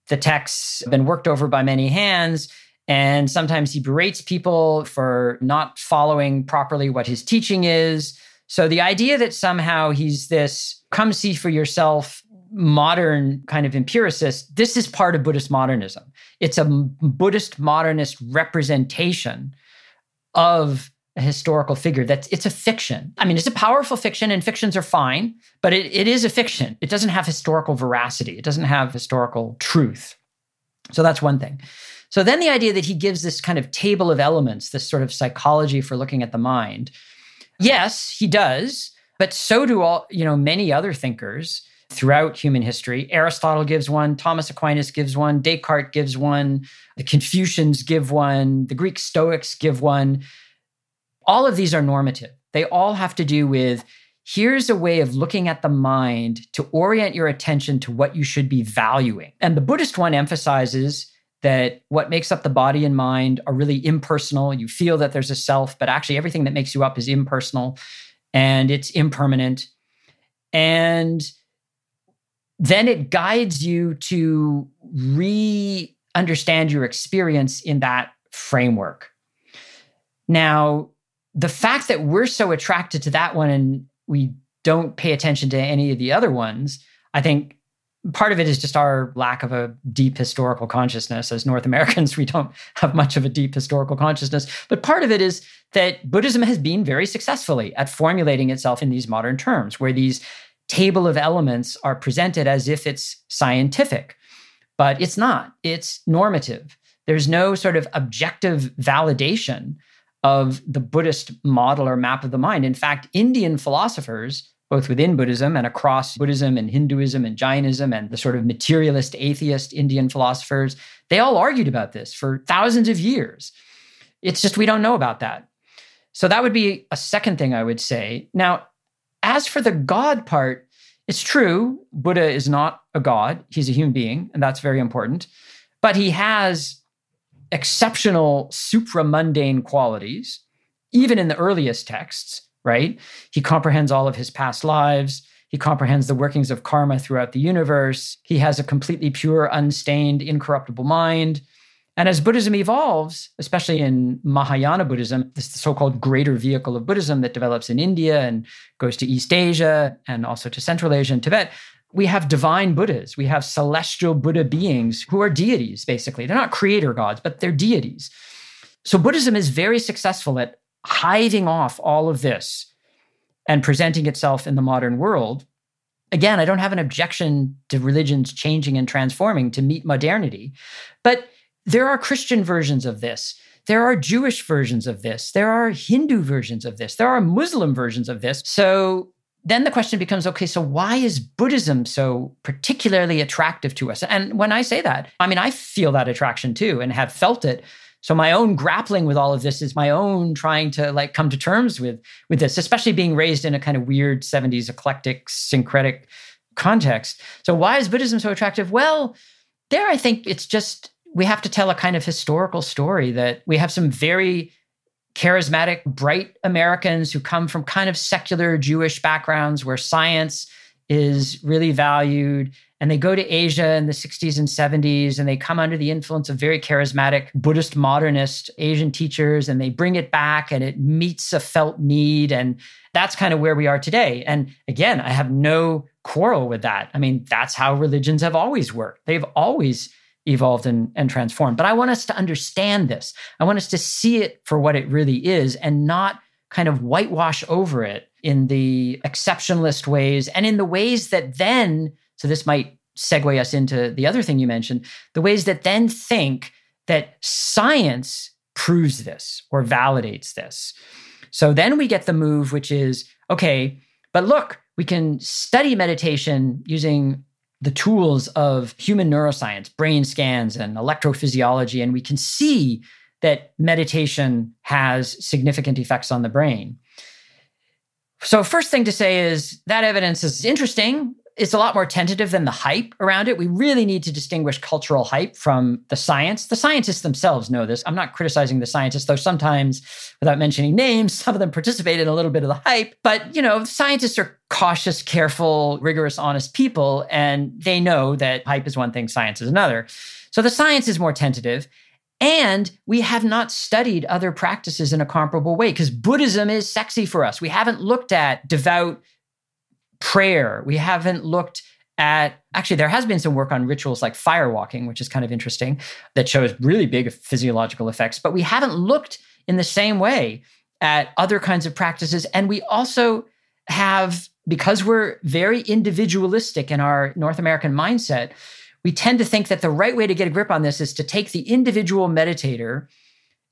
the text's been worked over by many hands. And sometimes he berates people for not following properly what his teaching is. So the idea that somehow he's this come see for yourself modern kind of empiricist, this is part of Buddhist modernism. It's a Buddhist modernist representation of a historical figure. That's it's a fiction. I mean, it's a powerful fiction, and fictions are fine, but it, it is a fiction. It doesn't have historical veracity. It doesn't have historical truth. So that's one thing. So then the idea that he gives this kind of table of elements, this sort of psychology for looking at the mind. Yes, he does, but so do all, you know, many other thinkers throughout human history. Aristotle gives one, Thomas Aquinas gives one, Descartes gives one, the Confucians give one, the Greek Stoics give one. All of these are normative. They all have to do with here's a way of looking at the mind to orient your attention to what you should be valuing. And the Buddhist one emphasizes that what makes up the body and mind are really impersonal. You feel that there's a self, but actually everything that makes you up is impersonal and it's impermanent. And then it guides you to re understand your experience in that framework. Now, the fact that we're so attracted to that one and we don't pay attention to any of the other ones, I think part of it is just our lack of a deep historical consciousness. As North Americans, we don't have much of a deep historical consciousness. But part of it is that Buddhism has been very successfully at formulating itself in these modern terms, where these table of elements are presented as if it's scientific, but it's not. It's normative. There's no sort of objective validation of the Buddhist model or map of the mind. In fact, Indian philosophers, both within Buddhism and across Buddhism and Hinduism and Jainism and the sort of materialist, atheist Indian philosophers, they all argued about this for thousands of years. It's just we don't know about that. So that would be a second thing I would say. Now, as for the God part, it's true, Buddha is not a God, he's a human being, and that's very important. But he has exceptional supramundane qualities, even in the earliest texts, right? He comprehends all of his past lives. He comprehends the workings of karma throughout the universe. He has a completely pure, unstained, incorruptible mind. And as Buddhism evolves, especially in Mahayana Buddhism, this so called greater vehicle of Buddhism that develops in India and goes to East Asia and also to Central Asia and Tibet, we have divine Buddhas. We have celestial Buddha beings who are deities, basically. They're not creator gods, but they're deities. So Buddhism is very successful at hiving off all of this and presenting itself in the modern world. Again, I don't have an objection to religions changing and transforming to meet modernity, but there are Christian versions of this. There are Jewish versions of this. There are Hindu versions of this. There are Muslim versions of this. So then the question becomes okay, so why is Buddhism so particularly attractive to us? And when I say that, I mean, I feel that attraction too and have felt it. So my own grappling with all of this is my own trying to like come to terms with with this, especially being raised in a kind of weird 70s eclectic syncretic context. So why is Buddhism so attractive? Well, there I think it's just we have to tell a kind of historical story that we have some very charismatic, bright Americans who come from kind of secular Jewish backgrounds where science is really valued. And they go to Asia in the 60s and 70s and they come under the influence of very charismatic Buddhist modernist Asian teachers and they bring it back and it meets a felt need. And that's kind of where we are today. And again, I have no quarrel with that. I mean, that's how religions have always worked. They've always evolved and, and transformed. But I want us to understand this. I want us to see it for what it really is and not kind of whitewash over it in the exceptionalist ways and in the ways that then, so this might segue us into the other thing you mentioned, the ways that then think that science proves this or validates this. So then we get the move, which is okay, but look, we can study meditation using the tools of human neuroscience, brain scans, and electrophysiology, and we can see that meditation has significant effects on the brain. So, first thing to say is that evidence is interesting it's a lot more tentative than the hype around it. We really need to distinguish cultural hype from the science. The scientists themselves know this. I'm not criticizing the scientists, though sometimes, without mentioning names, some of them participate in a little bit of the hype. But, you know, scientists are cautious, careful, rigorous, honest people, and they know that hype is one thing, science is another. So the science is more tentative. And we have not studied other practices in a comparable way because Buddhism is sexy for us. We haven't looked at devout prayer. We haven't looked at actually there has been some work on rituals like fire walking which is kind of interesting that shows really big physiological effects but we haven't looked in the same way at other kinds of practices. And we also have, because we're very individualistic in our North American mindset, we tend to think that the right way to get a grip on this is to take the individual meditator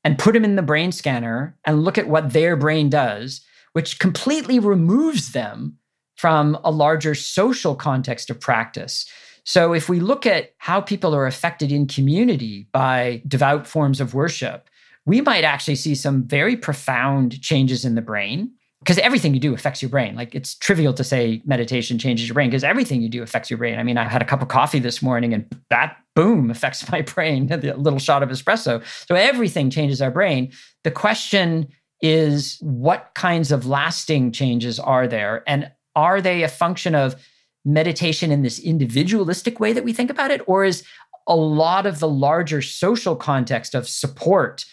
and put him in the brain scanner and look at what their brain does, which completely removes them from a larger social context of practice. So, if we look at how people are affected in community by devout forms of worship, we might actually see some very profound changes in the brain because everything you do affects your brain. Like it's trivial to say meditation changes your brain because everything you do affects your brain. I mean, I had a cup of coffee this morning and that boom affects my brain, the little shot of espresso. So everything changes our brain. The question is what kinds of lasting changes are there? And are they a function of meditation in this individualistic way that we think about it? Or is a lot of the larger social context of support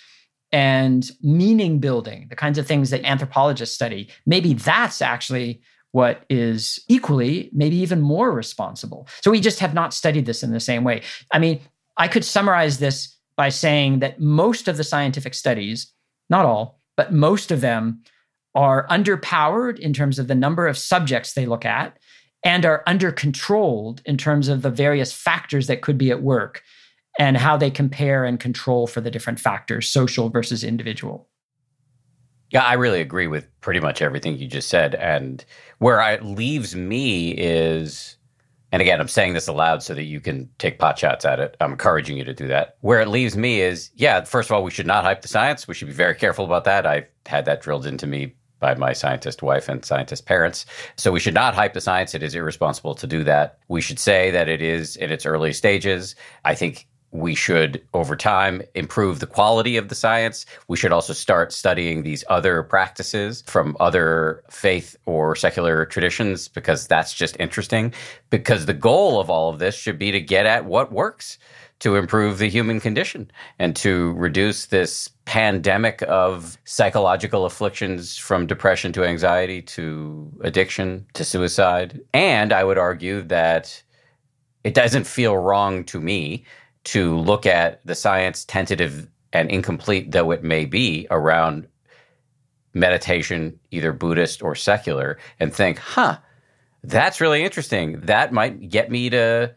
and meaning building, the kinds of things that anthropologists study, maybe that's actually what is equally, maybe even more responsible. So we just have not studied this in the same way. I mean, I could summarize this by saying that most of the scientific studies, not all, but most of them are underpowered in terms of the number of subjects they look at and are under controlled in terms of the various factors that could be at work and how they compare and control for the different factors, social versus individual. Yeah, I really agree with pretty much everything you just said. And where it leaves me is, and again, I'm saying this aloud so that you can take pot shots at it. I'm encouraging you to do that. Where it leaves me is, yeah, first of all, we should not hype the science. We should be very careful about that. I've had that drilled into me by my scientist wife and scientist parents. So we should not hype the science. It is irresponsible to do that. We should say that it is in its early stages. I think we should, over time, improve the quality of the science. We should also start studying these other practices from other faith or secular traditions because that's just interesting. Because the goal of all of this should be to get at what works to improve the human condition and to reduce this pandemic of psychological afflictions from depression to anxiety to addiction to suicide. And I would argue that it doesn't feel wrong to me to look at the science, tentative and incomplete though it may be, around meditation, either Buddhist or secular, and think, huh, that's really interesting. That might get me to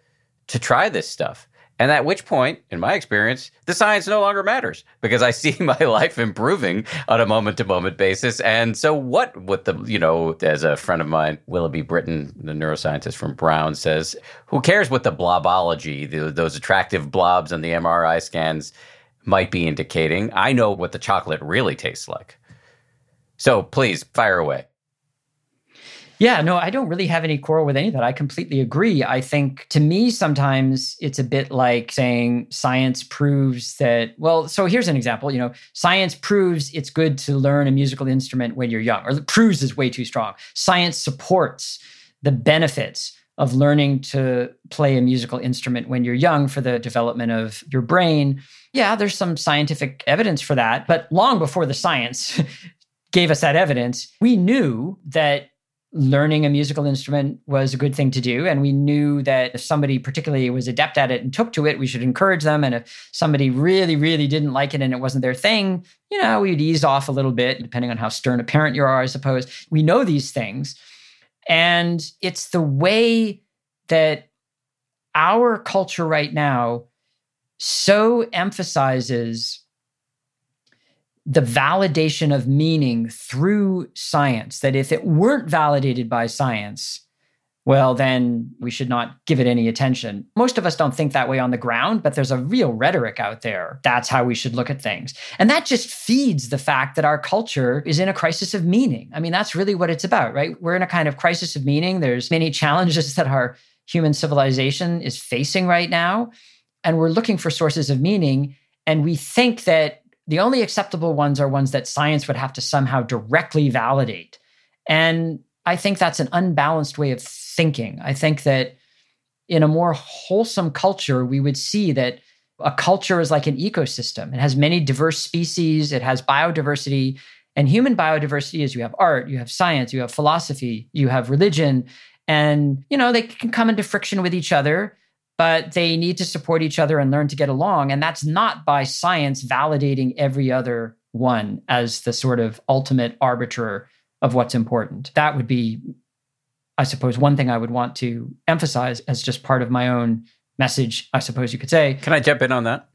to try this stuff. And at which point, in my experience, the science no longer matters because I see my life improving on a moment to moment basis. And so, what with the, you know, as a friend of mine, Willoughby Britton, the neuroscientist from Brown, says, who cares what the blobology, the, those attractive blobs on the MRI scans might be indicating? I know what the chocolate really tastes like. So, please fire away. Yeah, no, I don't really have any quarrel with any of that. I completely agree. I think to me, sometimes it's a bit like saying science proves that, well, so here's an example. You know, science proves it's good to learn a musical instrument when you're young, or proves is way too strong. Science supports the benefits of learning to play a musical instrument when you're young for the development of your brain. Yeah, there's some scientific evidence for that. But long before the science gave us that evidence, we knew that learning a musical instrument was a good thing to do. And we knew that if somebody particularly was adept at it and took to it, we should encourage them. And if somebody really, really didn't like it and it wasn't their thing, you know, we'd ease off a little bit, depending on how stern a parent you are, I suppose. We know these things. And it's the way that our culture right now so emphasizes the validation of meaning through science, that if it weren't validated by science, well, then we should not give it any attention. Most of us don't think that way on the ground, but there's a real rhetoric out there. That's how we should look at things. And that just feeds the fact that our culture is in a crisis of meaning. I mean, that's really what it's about, right? We're in a kind of crisis of meaning. There's many challenges that our human civilization is facing right now. And we're looking for sources of meaning. And we think that the only acceptable ones are ones that science would have to somehow directly validate. And I think that's an unbalanced way of thinking. I think that in a more wholesome culture, we would see that a culture is like an ecosystem. It has many diverse species, it has biodiversity. And human biodiversity is you have art, you have science, you have philosophy, you have religion. And, you know, they can come into friction with each other but they need to support each other and learn to get along. And that's not by science validating every other one as the sort of ultimate arbiter of what's important. That would be, I suppose, one thing I would want to emphasize as just part of my own message, I suppose you could say. Can I jump in on that?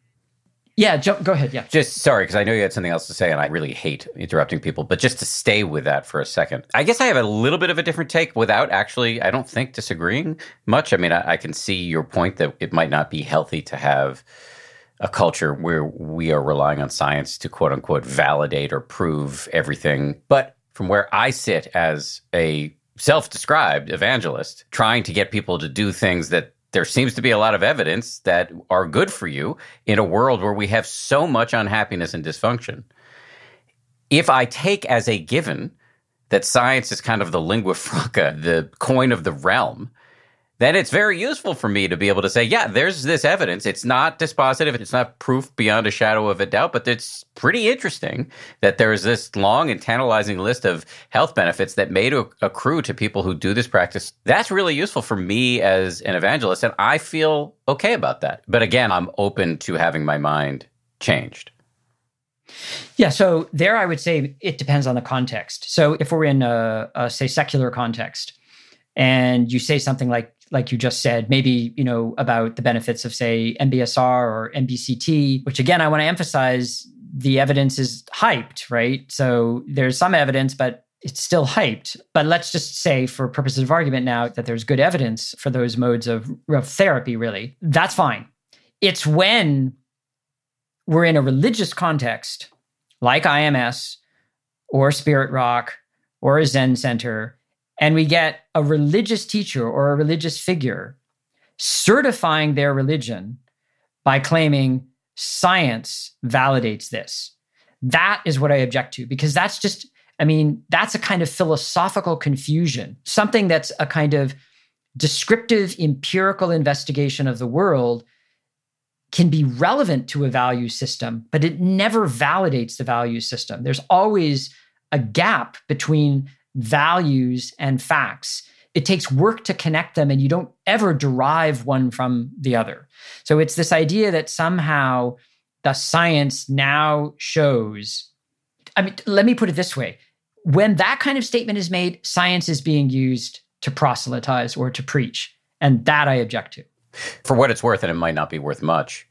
Yeah, jump, go ahead. Yeah. Just sorry, because I know you had something else to say, and I really hate interrupting people, but just to stay with that for a second. I guess I have a little bit of a different take without actually, I don't think, disagreeing much. I mean, I, I can see your point that it might not be healthy to have a culture where we are relying on science to quote unquote validate or prove everything. But from where I sit as a self described evangelist, trying to get people to do things that there seems to be a lot of evidence that are good for you in a world where we have so much unhappiness and dysfunction. If I take as a given that science is kind of the lingua franca, the coin of the realm, then it's very useful for me to be able to say, yeah, there's this evidence. It's not dispositive, it's not proof beyond a shadow of a doubt, but it's pretty interesting that there is this long and tantalizing list of health benefits that may accrue to people who do this practice. That's really useful for me as an evangelist, and I feel okay about that. But again, I'm open to having my mind changed. Yeah, so there I would say it depends on the context. So if we're in a, a say secular context, and you say something like like you just said, maybe, you know, about the benefits of, say, MBSR or MBCT, which again, I want to emphasize the evidence is hyped, right? So there's some evidence, but it's still hyped. But let's just say, for purposes of argument now, that there's good evidence for those modes of, of therapy, really. That's fine. It's when we're in a religious context, like IMS or Spirit Rock or a Zen Center, and we get a religious teacher or a religious figure certifying their religion by claiming science validates this. That is what I object to because that's just, I mean, that's a kind of philosophical confusion, something that's a kind of descriptive empirical investigation of the world can be relevant to a value system, but it never validates the value system. There's always a gap between values and facts. It takes work to connect them, and you don't ever derive one from the other. So it's this idea that somehow the science now shows. I mean, let me put it this way when that kind of statement is made, science is being used to proselytize or to preach. And that I object to. For what it's worth, and it might not be worth much,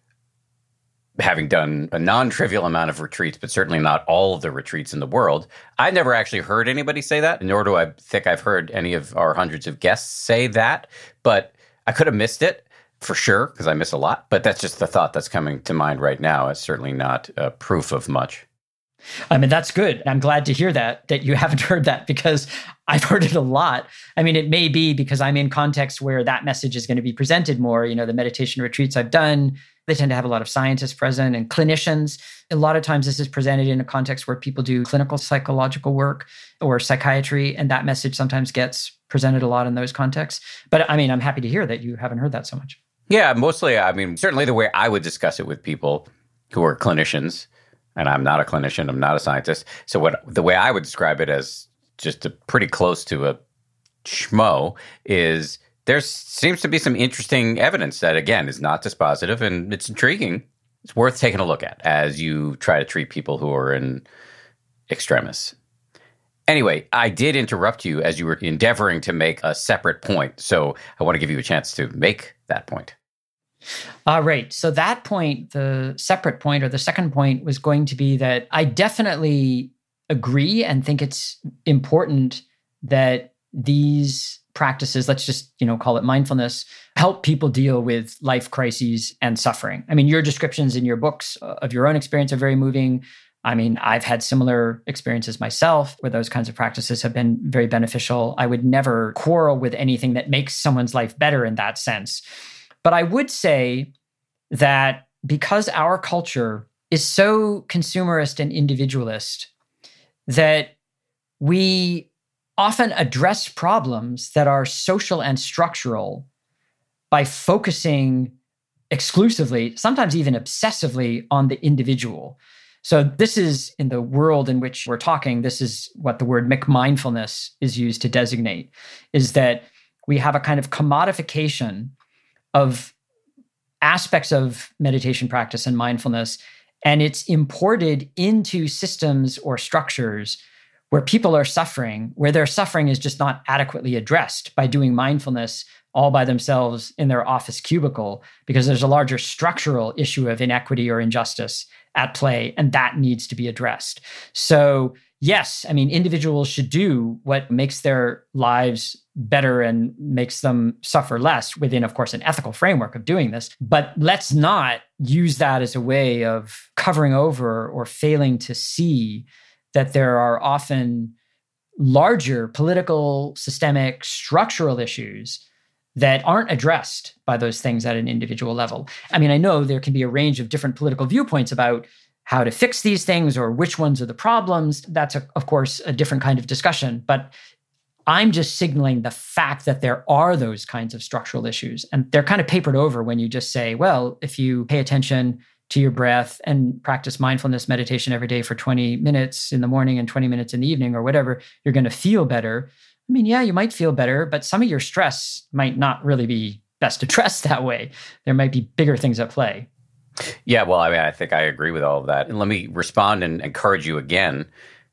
having done a non-trivial amount of retreats, but certainly not all of the retreats in the world, I never actually heard anybody say that, nor do I think I've heard any of our hundreds of guests say that. But I could have missed it for sure because I miss a lot. But that's just the thought that's coming to mind right now. It's certainly not uh, proof of much. I mean, that's good. I'm glad to hear that, that you haven't heard that because I've heard it a lot. I mean, it may be because I'm in context where that message is going to be presented more. You know, the meditation retreats I've done, they tend to have a lot of scientists present and clinicians. A lot of times, this is presented in a context where people do clinical psychological work or psychiatry, and that message sometimes gets presented a lot in those contexts. But I mean, I'm happy to hear that you haven't heard that so much. Yeah, mostly. I mean, certainly the way I would discuss it with people who are clinicians, and I'm not a clinician, I'm not a scientist. So, what the way I would describe it as just a pretty close to a schmo is there seems to be some interesting evidence that, again, is not dispositive and it's intriguing. It's worth taking a look at as you try to treat people who are in extremis. Anyway, I did interrupt you as you were endeavoring to make a separate point. So I want to give you a chance to make that point. All right. So that point, the separate point or the second point was going to be that I definitely agree and think it's important that these practices let's just you know call it mindfulness help people deal with life crises and suffering. I mean your descriptions in your books uh, of your own experience are very moving. I mean i've had similar experiences myself where those kinds of practices have been very beneficial. I would never quarrel with anything that makes someone's life better in that sense but i would say that because our culture is so consumerist and individualist that we often address problems that are social and structural by focusing exclusively, sometimes even obsessively, on the individual. So, this is in the world in which we're talking, this is what the word McMindfulness is used to designate, is that we have a kind of commodification of aspects of meditation practice and mindfulness and it's imported into systems or structures where people are suffering, where their suffering is just not adequately addressed by doing mindfulness all by themselves in their office cubicle, because there's a larger structural issue of inequity or injustice at play, and that needs to be addressed. So, yes, I mean, individuals should do what makes their lives better and makes them suffer less within, of course, an ethical framework of doing this. But let's not use that as a way of covering over or failing to see that there are often larger political, systemic, structural issues that aren't addressed by those things at an individual level. I mean, I know there can be a range of different political viewpoints about how to fix these things or which ones are the problems. That's, a, of course, a different kind of discussion. But I'm just signaling the fact that there are those kinds of structural issues. And they're kind of papered over when you just say, well, if you pay attention to your breath and practice mindfulness meditation every day for 20 minutes in the morning and 20 minutes in the evening or whatever, you're going to feel better. I mean, yeah, you might feel better, but some of your stress might not really be best addressed that way. There might be bigger things at play. Yeah, well, I mean, I think I agree with all of that. And let me respond and encourage you again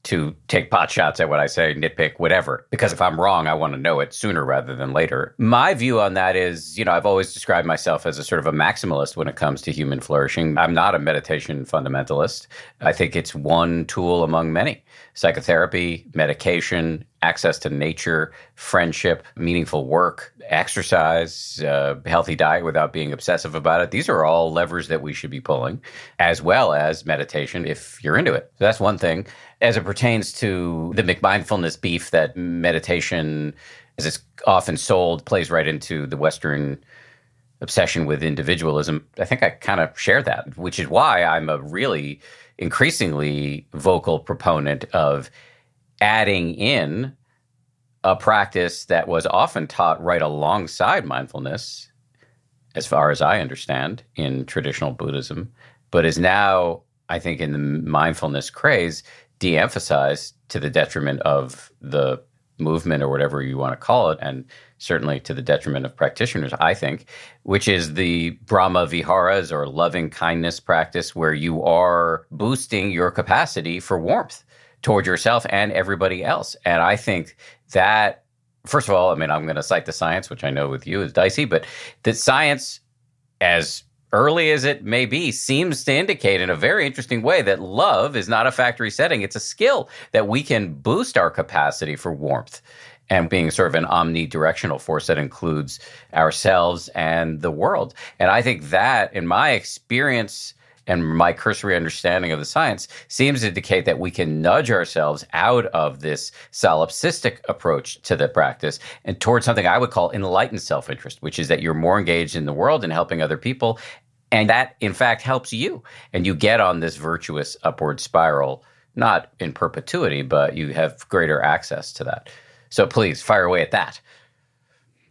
to take pot shots at what I say, nitpick, whatever. Because if I'm wrong, I want to know it sooner rather than later. My view on that is, you know, I've always described myself as a sort of a maximalist when it comes to human flourishing. I'm not a meditation fundamentalist. I think it's one tool among many psychotherapy, medication, access to nature, friendship, meaningful work, exercise, uh, healthy diet without being obsessive about it. These are all levers that we should be pulling, as well as meditation if you're into it. So that's one thing. As it pertains to the McMindfulness beef that meditation, as it's often sold, plays right into the Western obsession with individualism. I think I kind of share that, which is why I'm a really increasingly vocal proponent of adding in a practice that was often taught right alongside mindfulness, as far as I understand, in traditional Buddhism, but is now, I think, in the mindfulness craze, de emphasized to the detriment of the movement or whatever you want to call it, and certainly to the detriment of practitioners, I think, which is the Brahma Viharas or loving kindness practice, where you are boosting your capacity for warmth toward yourself and everybody else. And I think that, first of all, I mean, I'm going to cite the science, which I know with you is dicey, but that science, as early as it may be, seems to indicate in a very interesting way that love is not a factory setting. It's a skill that we can boost our capacity for warmth and being sort of an omnidirectional force that includes ourselves and the world. And I think that, in my experience, and my cursory understanding of the science seems to indicate that we can nudge ourselves out of this solipsistic approach to the practice and towards something I would call enlightened self interest, which is that you're more engaged in the world and helping other people. And that, in fact, helps you. And you get on this virtuous upward spiral, not in perpetuity, but you have greater access to that. So please fire away at that.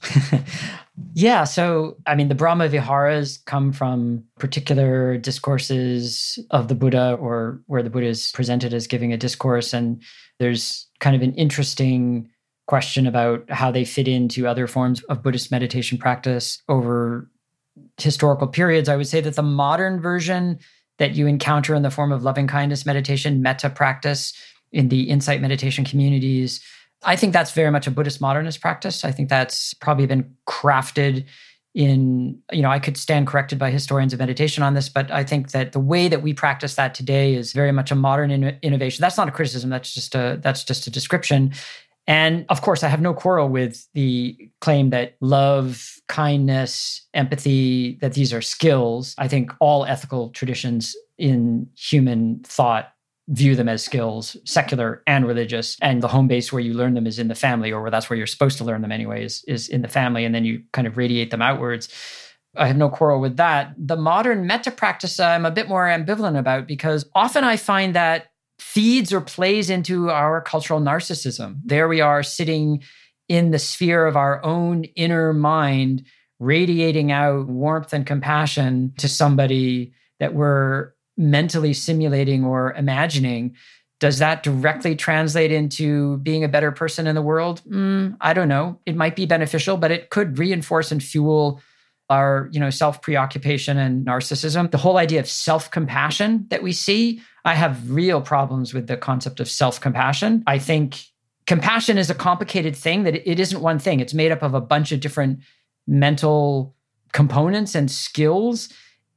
Yeah. So, I mean, the Brahma Viharas come from particular discourses of the Buddha or where the Buddha is presented as giving a discourse. And there's kind of an interesting question about how they fit into other forms of Buddhist meditation practice over historical periods. I would say that the modern version that you encounter in the form of loving kindness meditation, metta practice in the insight meditation communities, I think that's very much a Buddhist modernist practice. I think that's probably been crafted in, you know, I could stand corrected by historians of meditation on this, but I think that the way that we practice that today is very much a modern in- innovation. That's not a criticism. That's just a that's just a description. And of course, I have no quarrel with the claim that love, kindness, empathy, that these are skills. I think all ethical traditions in human thought view them as skills, secular and religious. And the home base where you learn them is in the family, or where that's where you're supposed to learn them anyway, is, is in the family. And then you kind of radiate them outwards. I have no quarrel with that. The modern metta practice, I'm a bit more ambivalent about because often I find that feeds or plays into our cultural narcissism. There we are sitting in the sphere of our own inner mind, radiating out warmth and compassion to somebody that we're mentally simulating or imagining does that directly translate into being a better person in the world mm, i don't know it might be beneficial but it could reinforce and fuel our, you know, self-preoccupation and narcissism. The whole idea of self-compassion that we see, I have real problems with the concept of self-compassion. I think compassion is a complicated thing that it isn't one thing. It's made up of a bunch of different mental components and skills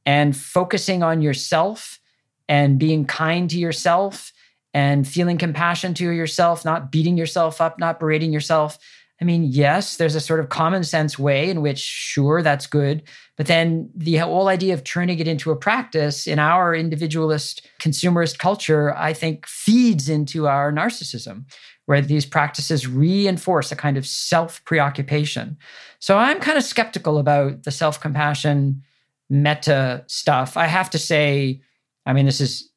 and focusing on yourself and being kind to yourself and feeling compassion to yourself, not beating yourself up, not berating yourself. I mean, yes, there's a sort of common sense way in which, sure, that's good. But then the whole idea of turning it into a practice in our individualist, consumerist culture, I think feeds into our narcissism, where these practices reinforce a kind of self preoccupation. So I'm kind of skeptical about the self compassion metta stuff. I have to say, I mean, this is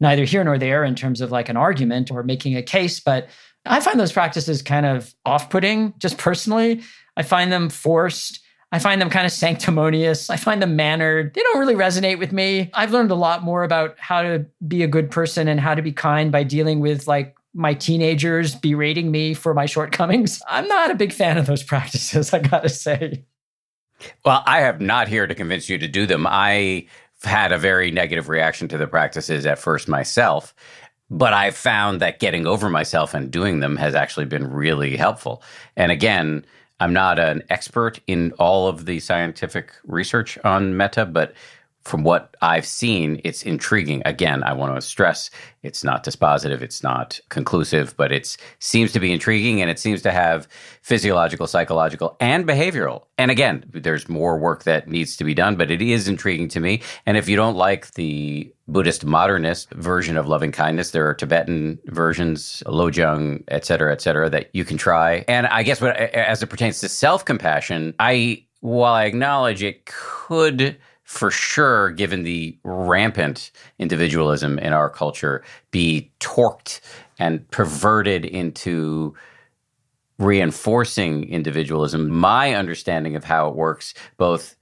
neither here nor there in terms of like an argument or making a case, but I find those practices kind of off putting just personally. I find them forced. I find them kind of sanctimonious. I find them mannered. They don't really resonate with me. I've learned a lot more about how to be a good person and how to be kind by dealing with like my teenagers berating me for my shortcomings. I'm not a big fan of those practices, I gotta say. Well, I have not here to convince you to do them. I had a very negative reaction to the practices at first myself. But I found that getting over myself and doing them has actually been really helpful. And again, I'm not an expert in all of the scientific research on metta, but from what I've seen, it's intriguing. Again, I want to stress it's not dispositive, it's not conclusive, but it seems to be intriguing and it seems to have physiological, psychological, and behavioral. And again, there's more work that needs to be done, but it is intriguing to me. And if you don't like the Buddhist modernist version of loving kindness, there are Tibetan versions, Lojong, et cetera, et cetera, that you can try. And I guess what, as it pertains to self compassion, I, while I acknowledge it could for sure, given the rampant individualism in our culture, be torqued and perverted into reinforcing individualism. My understanding of how it works, both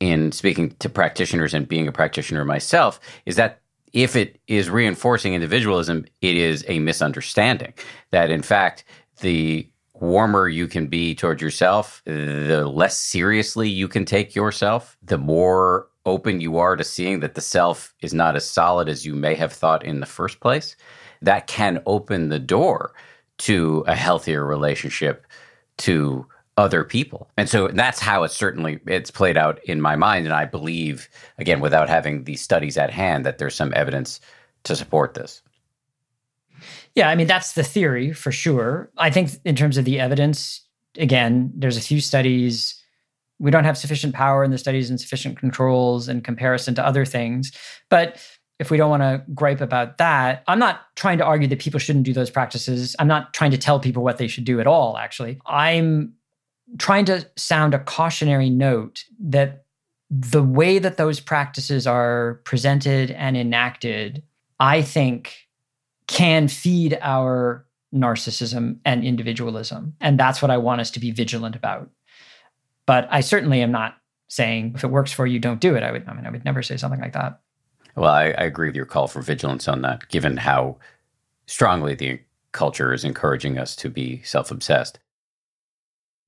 in speaking to practitioners and being a practitioner myself, is that if it is reinforcing individualism, it is a misunderstanding. That in fact, the warmer you can be towards yourself, the less seriously you can take yourself, the more open you are to seeing that the self is not as solid as you may have thought in the first place, that can open the door to a healthier relationship to other people. And so that's how it's certainly it's played out in my mind and I believe again without having these studies at hand that there's some evidence to support this. Yeah, I mean, that's the theory for sure. I think in terms of the evidence, again, there's a few studies. We don't have sufficient power in the studies and sufficient controls in comparison to other things. But if we don't want to gripe about that, I'm not trying to argue that people shouldn't do those practices. I'm not trying to tell people what they should do at all, actually. I'm trying to sound a cautionary note that the way that those practices are presented and enacted, I think can feed our narcissism and individualism. And that's what I want us to be vigilant about. But I certainly am not saying if it works for you, don't do it. I would, I mean, I would never say something like that. Well, I, I agree with your call for vigilance on that, given how strongly the culture is encouraging us to be self obsessed.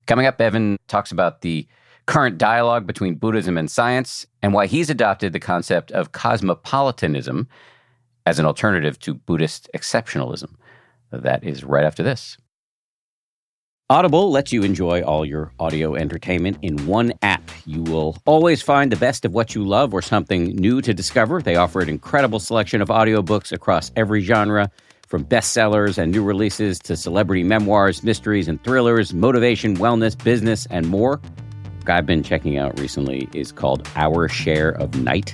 Coming up, Evan talks about the current dialogue between Buddhism and science and why he's adopted the concept of cosmopolitanism as an alternative to Buddhist exceptionalism. That is right after this. Audible lets you enjoy all your audio entertainment in one app. You will always find the best of what you love or something new to discover. They offer an incredible selection of audiobooks across every genre, from bestsellers and new releases to celebrity memoirs, mysteries and thrillers, motivation, wellness, business, and more. I've been checking out recently is called Our Share of Night.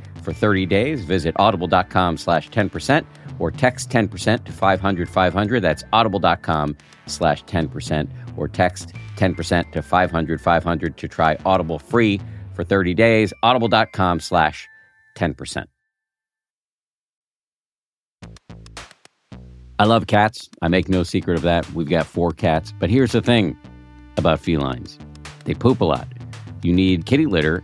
for 30 days. Visit audible.com slash 10% or text 10% to 500 500. That's audible.com slash 10% or text 10% to 500 500 to try Audible free for 30 days. Audible.com slash 10%. I love cats. I make no secret of that. We've got four cats. But here's the thing about felines they poop a lot. You need kitty litter,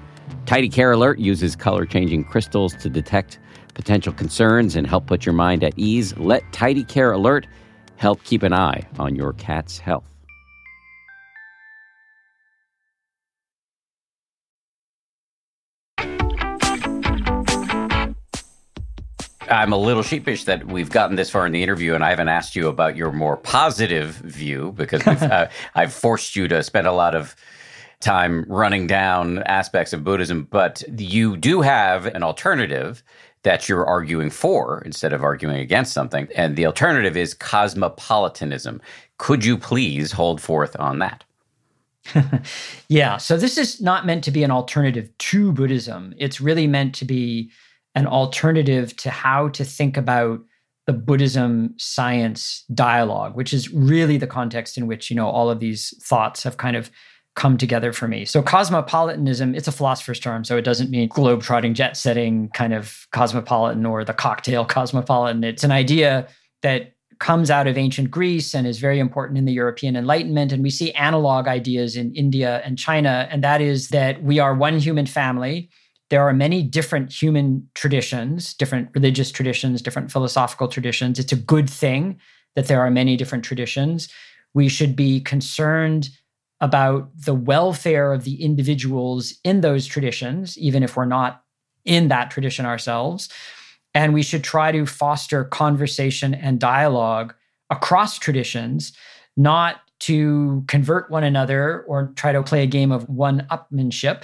Tidy Care Alert uses color changing crystals to detect potential concerns and help put your mind at ease. Let Tidy Care Alert help keep an eye on your cat's health. I'm a little sheepish that we've gotten this far in the interview and I haven't asked you about your more positive view because uh, I've forced you to spend a lot of time running down aspects of Buddhism, but you do have an alternative that you're arguing for instead of arguing against something. And the alternative is cosmopolitanism. Could you please hold forth on that? yeah. So this is not meant to be an alternative to Buddhism. It's really meant to be an alternative to how to think about the Buddhism science dialogue, which is really the context in which, you know, all of these thoughts have kind of come together for me. So cosmopolitanism, it's a philosopher's term, so it doesn't mean globe-trotting, jet-setting kind of cosmopolitan or the cocktail cosmopolitan. It's an idea that comes out of ancient Greece and is very important in the European Enlightenment. And we see analog ideas in India and China, and that is that we are one human family there are many different human traditions, different religious traditions, different philosophical traditions. It's a good thing that there are many different traditions. We should be concerned about the welfare of the individuals in those traditions, even if we're not in that tradition ourselves. And we should try to foster conversation and dialogue across traditions, not to convert one another or try to play a game of one upmanship,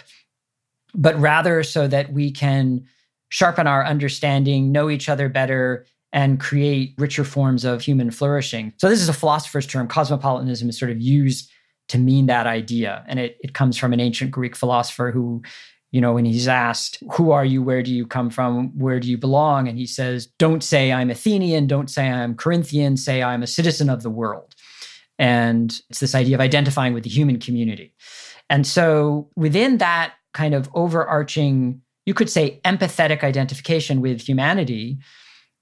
but rather so that we can sharpen our understanding, know each other better, and create richer forms of human flourishing. So, this is a philosopher's term. Cosmopolitanism is sort of used to mean that idea. And it, it comes from an ancient Greek philosopher who, you know, when he's asked, Who are you? Where do you come from? Where do you belong? And he says, Don't say I'm Athenian. Don't say I'm Corinthian. Say I'm a citizen of the world. And it's this idea of identifying with the human community. And so, within that kind of overarching, you could say, empathetic identification with humanity,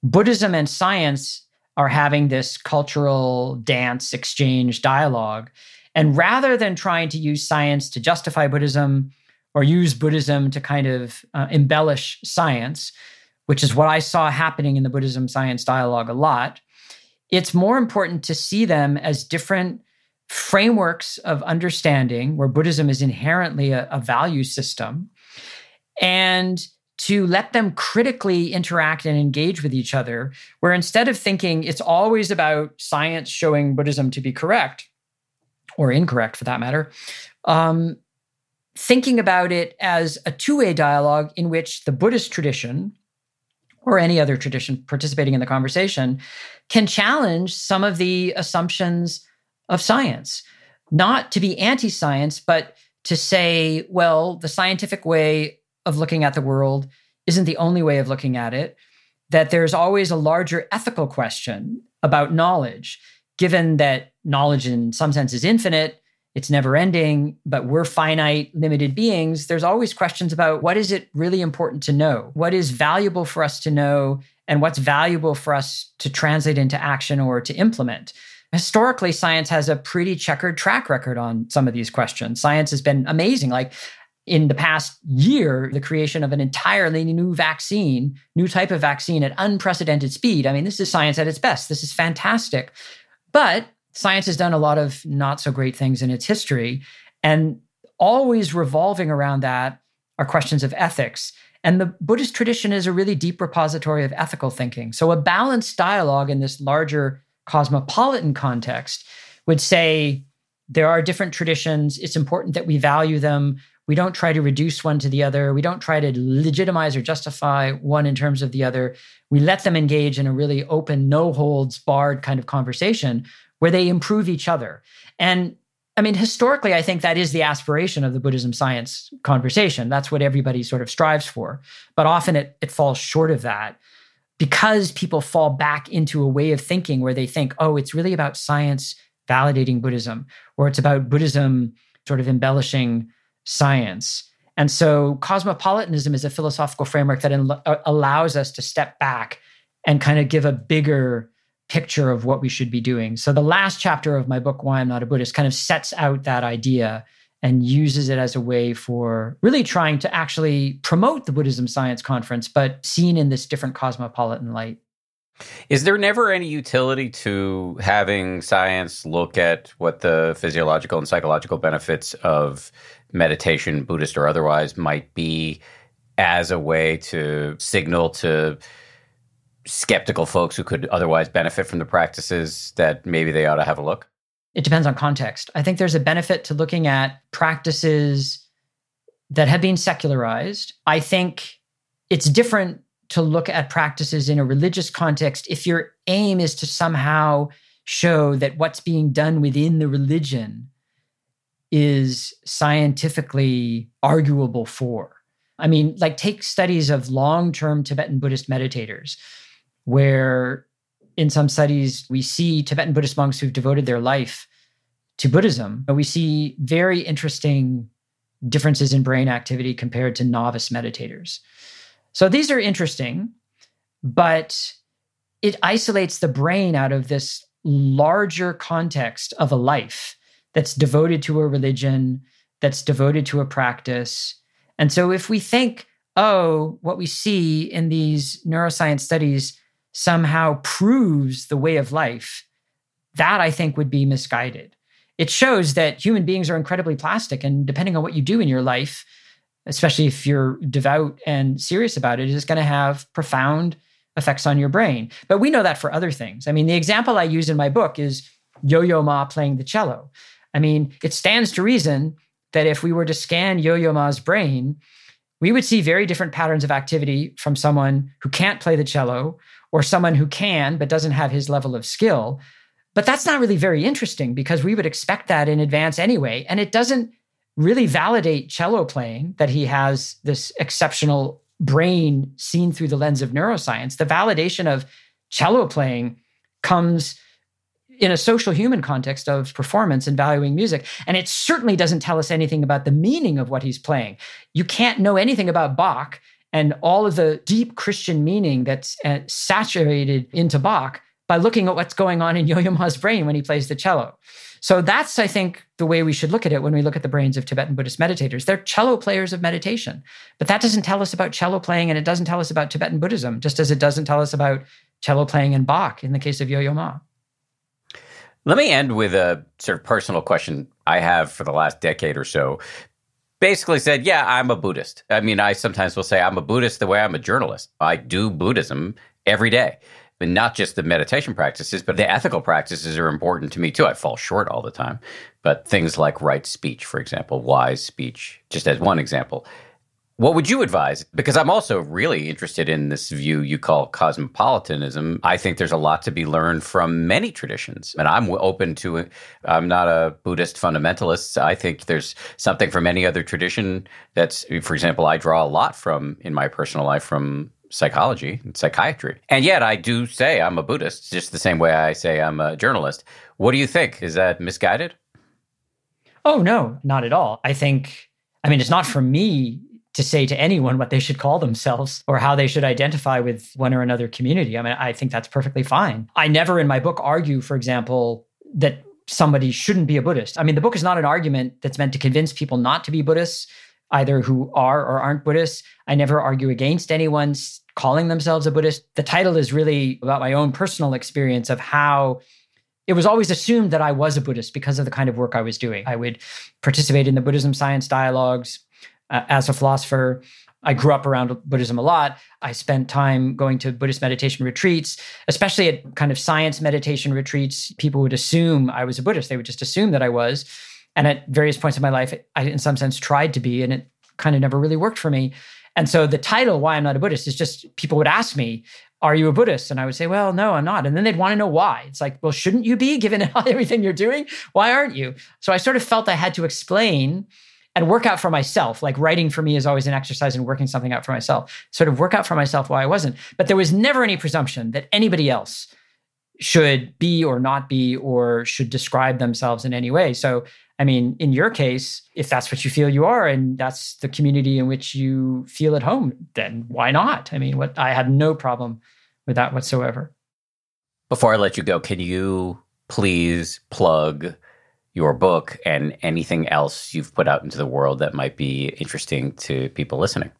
Buddhism and science are having this cultural dance exchange dialogue. And rather than trying to use science to justify Buddhism or use Buddhism to kind of uh, embellish science, which is what I saw happening in the Buddhism science dialogue a lot, it's more important to see them as different frameworks of understanding where Buddhism is inherently a, a value system and to let them critically interact and engage with each other, where instead of thinking it's always about science showing Buddhism to be correct or incorrect for that matter, um, thinking about it as a two way dialogue in which the Buddhist tradition or any other tradition participating in the conversation can challenge some of the assumptions of science, not to be anti science, but to say, well, the scientific way of looking at the world isn't the only way of looking at it, that there's always a larger ethical question about knowledge, given that knowledge in some sense is infinite. It's never ending, but we're finite, limited beings. There's always questions about what is it really important to know? What is valuable for us to know? And what's valuable for us to translate into action or to implement? historically science has a pretty checkered track record on some of these questions. Science has been amazing. Like in the past year, the creation of an entirely new vaccine, new type of vaccine at unprecedented speed. I mean, this is science at its best. This is fantastic. But science has done a lot of not so great things in its history. And always revolving around that are questions of ethics. And the Buddhist tradition is a really deep repository of ethical thinking. So, a balanced dialogue in this larger cosmopolitan context would say there are different traditions. It's important that we value them. We don't try to reduce one to the other. We don't try to legitimize or justify one in terms of the other. We let them engage in a really open, no holds barred kind of conversation where they improve each other. And I mean, historically, I think that is the aspiration of the Buddhism science conversation. That's what everybody sort of strives for. But often it, it falls short of that because people fall back into a way of thinking where they think, oh, it's really about science validating Buddhism, or it's about Buddhism sort of embellishing science. And so cosmopolitanism is a philosophical framework that uh, allows us to step back and kind of give a bigger picture of what we should be doing. So the last chapter of my book, Why I'm Not a Buddhist, kind of sets out that idea and uses it as a way for really trying to actually promote the Buddhism Science Conference, but seen in this different cosmopolitan light. Is there never any utility to having science look at what the physiological and psychological benefits of meditation, Buddhist or otherwise, might be as a way to signal to skeptical folks who could otherwise benefit from the practices that maybe they ought to have a look? It depends on context. I think there's a benefit to looking at practices that have been secularized. I think it's different to look at practices in a religious context if your aim is to somehow show that what's being done within the religion is scientifically arguable for. I mean, like take studies of long term Tibetan Buddhist meditators where in some studies we see Tibetan Buddhist monks who've devoted their life to Buddhism, but we see very interesting differences in brain activity compared to novice meditators. So these are interesting, but it isolates the brain out of this larger context of a life that's devoted to a religion, that's devoted to a practice. And so if we think, oh, what we see in these neuroscience studies somehow proves the way of life, that I think would be misguided. It shows that human beings are incredibly plastic, and depending on what you do in your life, especially if you're devout and serious about it, is going to have profound effects on your brain. But we know that for other things. I mean, the example I use in my book is Yo Yo Ma playing the cello. I mean, it stands to reason that if we were to scan Yo Yo Ma's brain, we would see very different patterns of activity from someone who can't play the cello or someone who can but doesn't have his level of skill. But that's not really very interesting because we would expect that in advance anyway. And it doesn't really validate cello playing that he has this exceptional brain seen through the lens of neuroscience. The validation of cello playing comes in a social human context of performance and valuing music. And it certainly doesn't tell us anything about the meaning of what he's playing. You can't know anything about Bach and all of the deep Christian meaning that's uh, saturated into Bach by looking at what's going on in Yo-Yo Ma's brain when he plays the cello. So that's, I think, the way we should look at it when we look at the brains of Tibetan Buddhist meditators. They're cello players of meditation, but that doesn't tell us about cello playing and it doesn't tell us about Tibetan Buddhism, just as it doesn't tell us about cello playing in Bach in the case of Yo-Yo Ma. Let me end with a sort of personal question I have for the last decade or so basically said, Yeah, I'm a Buddhist. I mean, I sometimes will say I'm a Buddhist the way I'm a journalist. I do Buddhism every day. But not just the meditation practices, but the ethical practices are important to me too. I fall short all the time. But things like right speech, for example, wise speech, just as one example, what would you advise? Because I'm also really interested in this view you call cosmopolitanism. I think there's a lot to be learned from many traditions, and I'm open to it. I'm not a Buddhist fundamentalist. I think there's something from any other tradition that's, for example, I draw a lot from in my personal life from psychology and psychiatry. And yet I do say I'm a Buddhist, just the same way I say I'm a journalist. What do you think? Is that misguided? Oh, no, not at all. I think, I mean, it's not for me to say to anyone what they should call themselves or how they should identify with one or another community. I mean, I think that's perfectly fine. I never in my book argue, for example, that somebody shouldn't be a Buddhist. I mean, the book is not an argument that's meant to convince people not to be Buddhists, either who are or aren't Buddhists. I never argue against anyone calling themselves a Buddhist. The title is really about my own personal experience of how it was always assumed that I was a Buddhist because of the kind of work I was doing. I would participate in the Buddhism science dialogues, uh, as a philosopher. I grew up around Buddhism a lot. I spent time going to Buddhist meditation retreats, especially at kind of science meditation retreats. People would assume I was a Buddhist. They would just assume that I was. And at various points in my life, I, in some sense, tried to be, and it kind of never really worked for me. And so the title, Why I'm Not a Buddhist, is just people would ask me, Are you a Buddhist? And I would say, Well, no, I'm not. And then they'd want to know why. It's like, Well, shouldn't you be given everything you're doing? Why aren't you? So I sort of felt I had to explain and work out for myself. Like writing for me is always an exercise in working something out for myself, sort of work out for myself why I wasn't. But there was never any presumption that anybody else should be or not be or should describe themselves in any way. So I mean, in your case, if that's what you feel you are and that's the community in which you feel at home, then why not? I mean, what I had no problem with that whatsoever. Before I let you go, can you please plug your book and anything else you've put out into the world that might be interesting to people listening?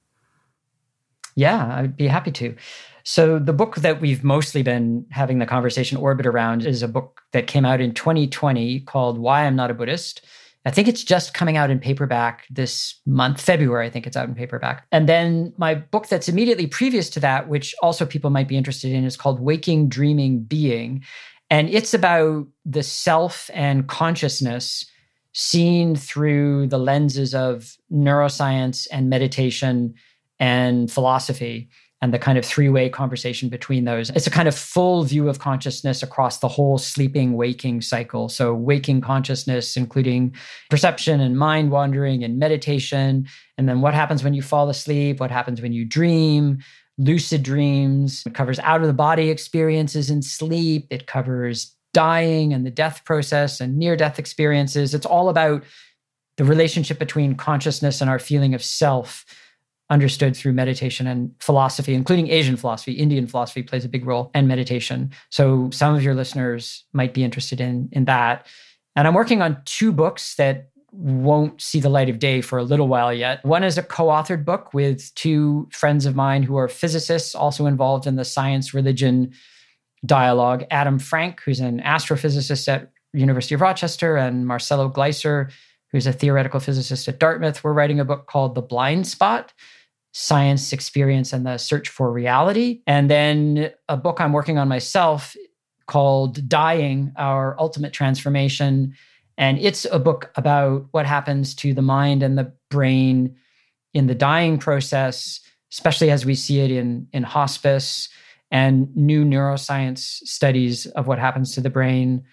Yeah, I'd be happy to. So, the book that we've mostly been having the conversation orbit around is a book that came out in 2020 called Why I'm Not a Buddhist. I think it's just coming out in paperback this month, February. I think it's out in paperback. And then my book that's immediately previous to that, which also people might be interested in, is called Waking, Dreaming, Being. And it's about the self and consciousness seen through the lenses of neuroscience and meditation and philosophy and the kind of three way conversation between those. It's a kind of full view of consciousness across the whole sleeping waking cycle. So, waking consciousness, including perception and mind wandering and meditation. And then what happens when you fall asleep? What happens when you dream? Lucid dreams. It covers out of the body experiences in sleep. It covers dying and the death process and near death experiences. It's all about the relationship between consciousness and our feeling of self understood through meditation and philosophy, including Asian philosophy. Indian philosophy plays a big role, and meditation. So some of your listeners might be interested in, in that. And I'm working on two books that won't see the light of day for a little while yet. One is a co authored book with two friends of mine who are physicists, also involved in the science religion dialogue Adam Frank, who's an astrophysicist at University of Rochester, and Marcelo Gleiser, who's a theoretical physicist at Dartmouth. We're writing a book called The Blind Spot Science, Experience, and the Search for Reality. And then a book I'm working on myself called Dying Our Ultimate Transformation. And it's a book about what happens to the mind and the brain in the dying process, especially as we see it in, in hospice and new neuroscience studies of what happens to the brain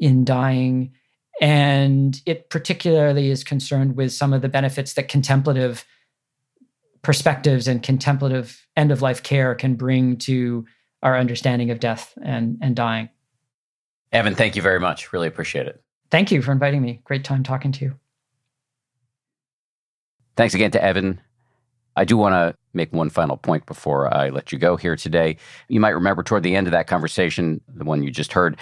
in dying and it particularly is concerned with some of the benefits that contemplative perspectives and contemplative end of life care can bring to our understanding of death and, and dying. Evan, thank you very much. Really appreciate it. Thank you for inviting me. Great time talking to you. Thanks again to Evan. I do want to make one final point before I let you go here today. You might remember toward the end of that conversation, the one you just heard,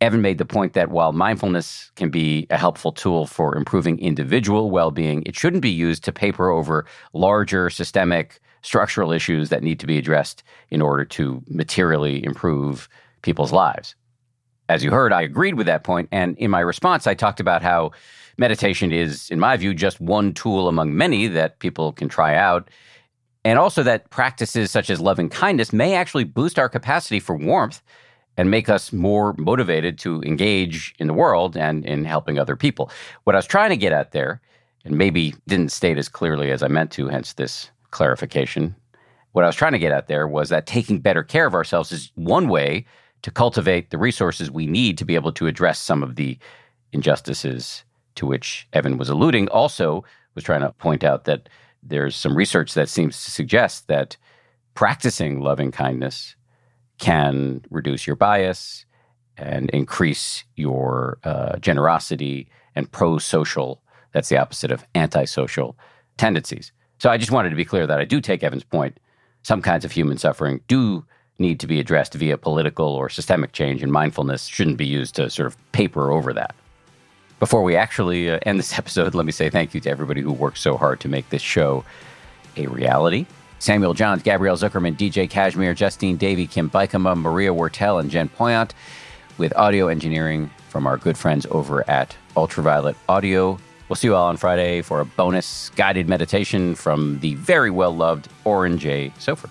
Evan made the point that while mindfulness can be a helpful tool for improving individual well being, it shouldn't be used to paper over larger systemic structural issues that need to be addressed in order to materially improve people's lives. As you heard, I agreed with that point, And in my response, I talked about how meditation is, in my view, just one tool among many that people can try out. And also that practices such as loving kindness may actually boost our capacity for warmth and make us more motivated to engage in the world and in helping other people. What I was trying to get at there, and maybe didn't state as clearly as I meant to, hence this clarification. What I was trying to get at there was that taking better care of ourselves is one way to cultivate the resources we need to be able to address some of the injustices to which Evan was alluding. Also, was trying to point out that there's some research that seems to suggest that practicing loving kindness can reduce your bias and increase your uh, generosity and pro social, that's the opposite of antisocial tendencies. So I just wanted to be clear that I do take Evan's point. Some kinds of human suffering do need to be addressed via political or systemic change, and mindfulness shouldn't be used to sort of paper over that. Before we actually uh, end this episode, let me say thank you to everybody who worked so hard to make this show a reality. Samuel Johns, Gabrielle Zuckerman, DJ Cashmere, Justine Davey, Kim Bikema, Maria Wortel, and Jen Poyant, with audio engineering from our good friends over at Ultraviolet Audio. We'll see you all on Friday for a bonus guided meditation from the very well loved Oren J. Sofer.